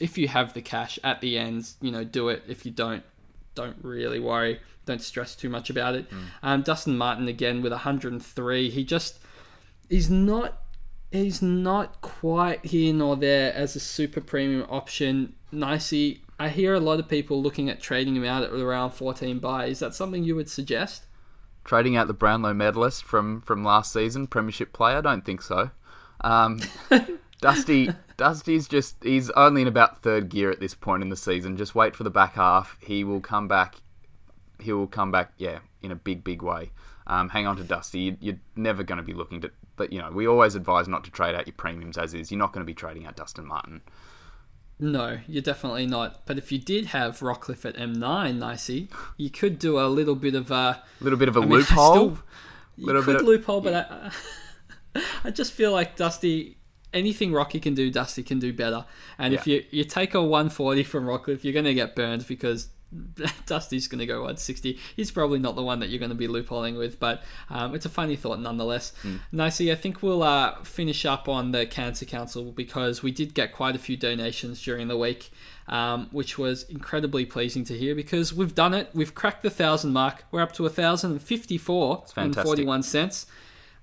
if you have the cash at the end, you know, do it. If you don't, don't really worry. Don't stress too much about it. Um, Dustin Martin again with 103. He just, he's not he's not quite here nor there as a super premium option. Nicey, I hear a lot of people looking at trading him out at around 14 buy. Is that something you would suggest? trading out the Brownlow medalist from from last season, Premiership player. I don't think so. Um, Dusty, Dusty's just he's only in about third gear at this point in the season. Just wait for the back half. He will come back. He will come back. Yeah, in a big, big way. Um, hang on to Dusty. You- You're never going to be looking to. But you know, we always advise not to trade out your premiums as is. You're not going to be trading out Dustin Martin. No, you're definitely not. But if you did have Rockliff at M9, Nicey, you could do a little bit of a little bit of a I mean, loophole. still- you Little could bit of- loophole, but I, I just feel like Dusty. Anything Rocky can do, Dusty can do better. And if you you take a 140 from Rockliff, you're going to get burned because Dusty's going to go 160. He's probably not the one that you're going to be loopholing with, but um, it's a funny thought nonetheless. Nicey, I think we'll uh, finish up on the Cancer Council because we did get quite a few donations during the week. Um, which was incredibly pleasing to hear because we've done it. We've cracked the thousand mark. We're up to a thousand and fifty-four and forty-one cents.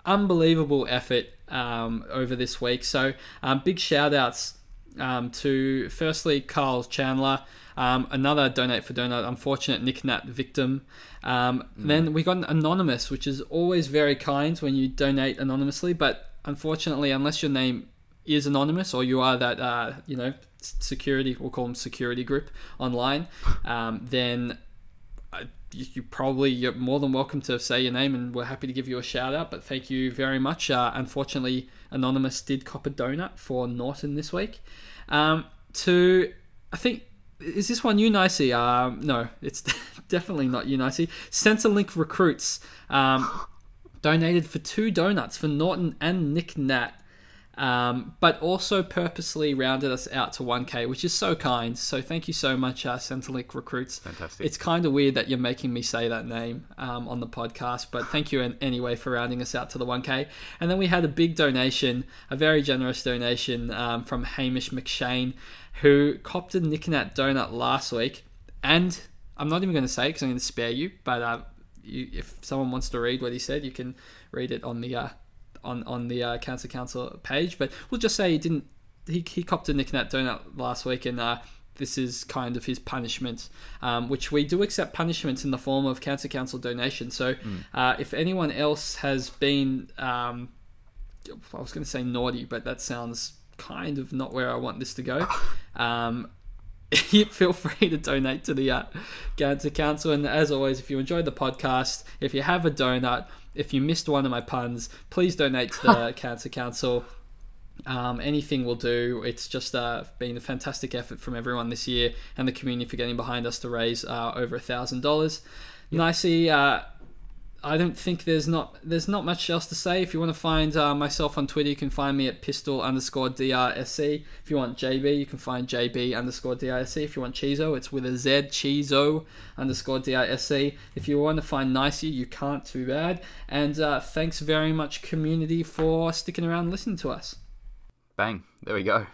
Unbelievable effort um, over this week. So um, big shout outs um, to firstly Carl Chandler, um, another donate for donut, unfortunate Nick Nat victim. Um, Then we got an anonymous, which is always very kind when you donate anonymously, but unfortunately, unless your name is anonymous or you are that uh, you know security, we'll call them security group online, um, then you, you probably you're more than welcome to say your name and we're happy to give you a shout out but thank you very much. Uh, unfortunately anonymous did cop a donut for norton this week. Um, to i think is this one you nicey um, no it's definitely not you nicey centrelink recruits um, donated for two donuts for norton and nick nat um, but also purposely rounded us out to 1K, which is so kind. So thank you so much, uh, Centrelink Recruits. Fantastic. It's kind of weird that you're making me say that name um, on the podcast, but thank you anyway for rounding us out to the 1K. And then we had a big donation, a very generous donation um, from Hamish McShane, who copped a Nick Nat donut last week. And I'm not even going to say because I'm going to spare you, but uh, you, if someone wants to read what he said, you can read it on the uh, on on the uh, Cancer Council page. But we'll just say he didn't. He, he copped a Nick Nat donut last week, and uh, this is kind of his punishment, um, which we do accept punishments in the form of Cancer Council donation. So Mm. uh, if anyone else has been, um, I was going to say naughty, but that sounds kind of not where I want this to go. Um, feel free to donate to the uh, Cancer Council. And as always, if you enjoyed the podcast, if you have a donut, if you missed one of my puns, please donate to the Cancer Council. Um, anything will do. It's just uh, been a fantastic effort from everyone this year and the community for getting behind us to raise uh, over a thousand dollars. Nicey, uh, I don't think there's not there's not much else to say. If you want to find uh, myself on Twitter, you can find me at pistol underscore drsc. If you want JB, you can find JB underscore drsc. If you want Chizo, it's with a Z, Chizo underscore drsc. If you want to find Nicey, you can't too bad. And uh, thanks very much, community, for sticking around listening to us. Bang. There we go.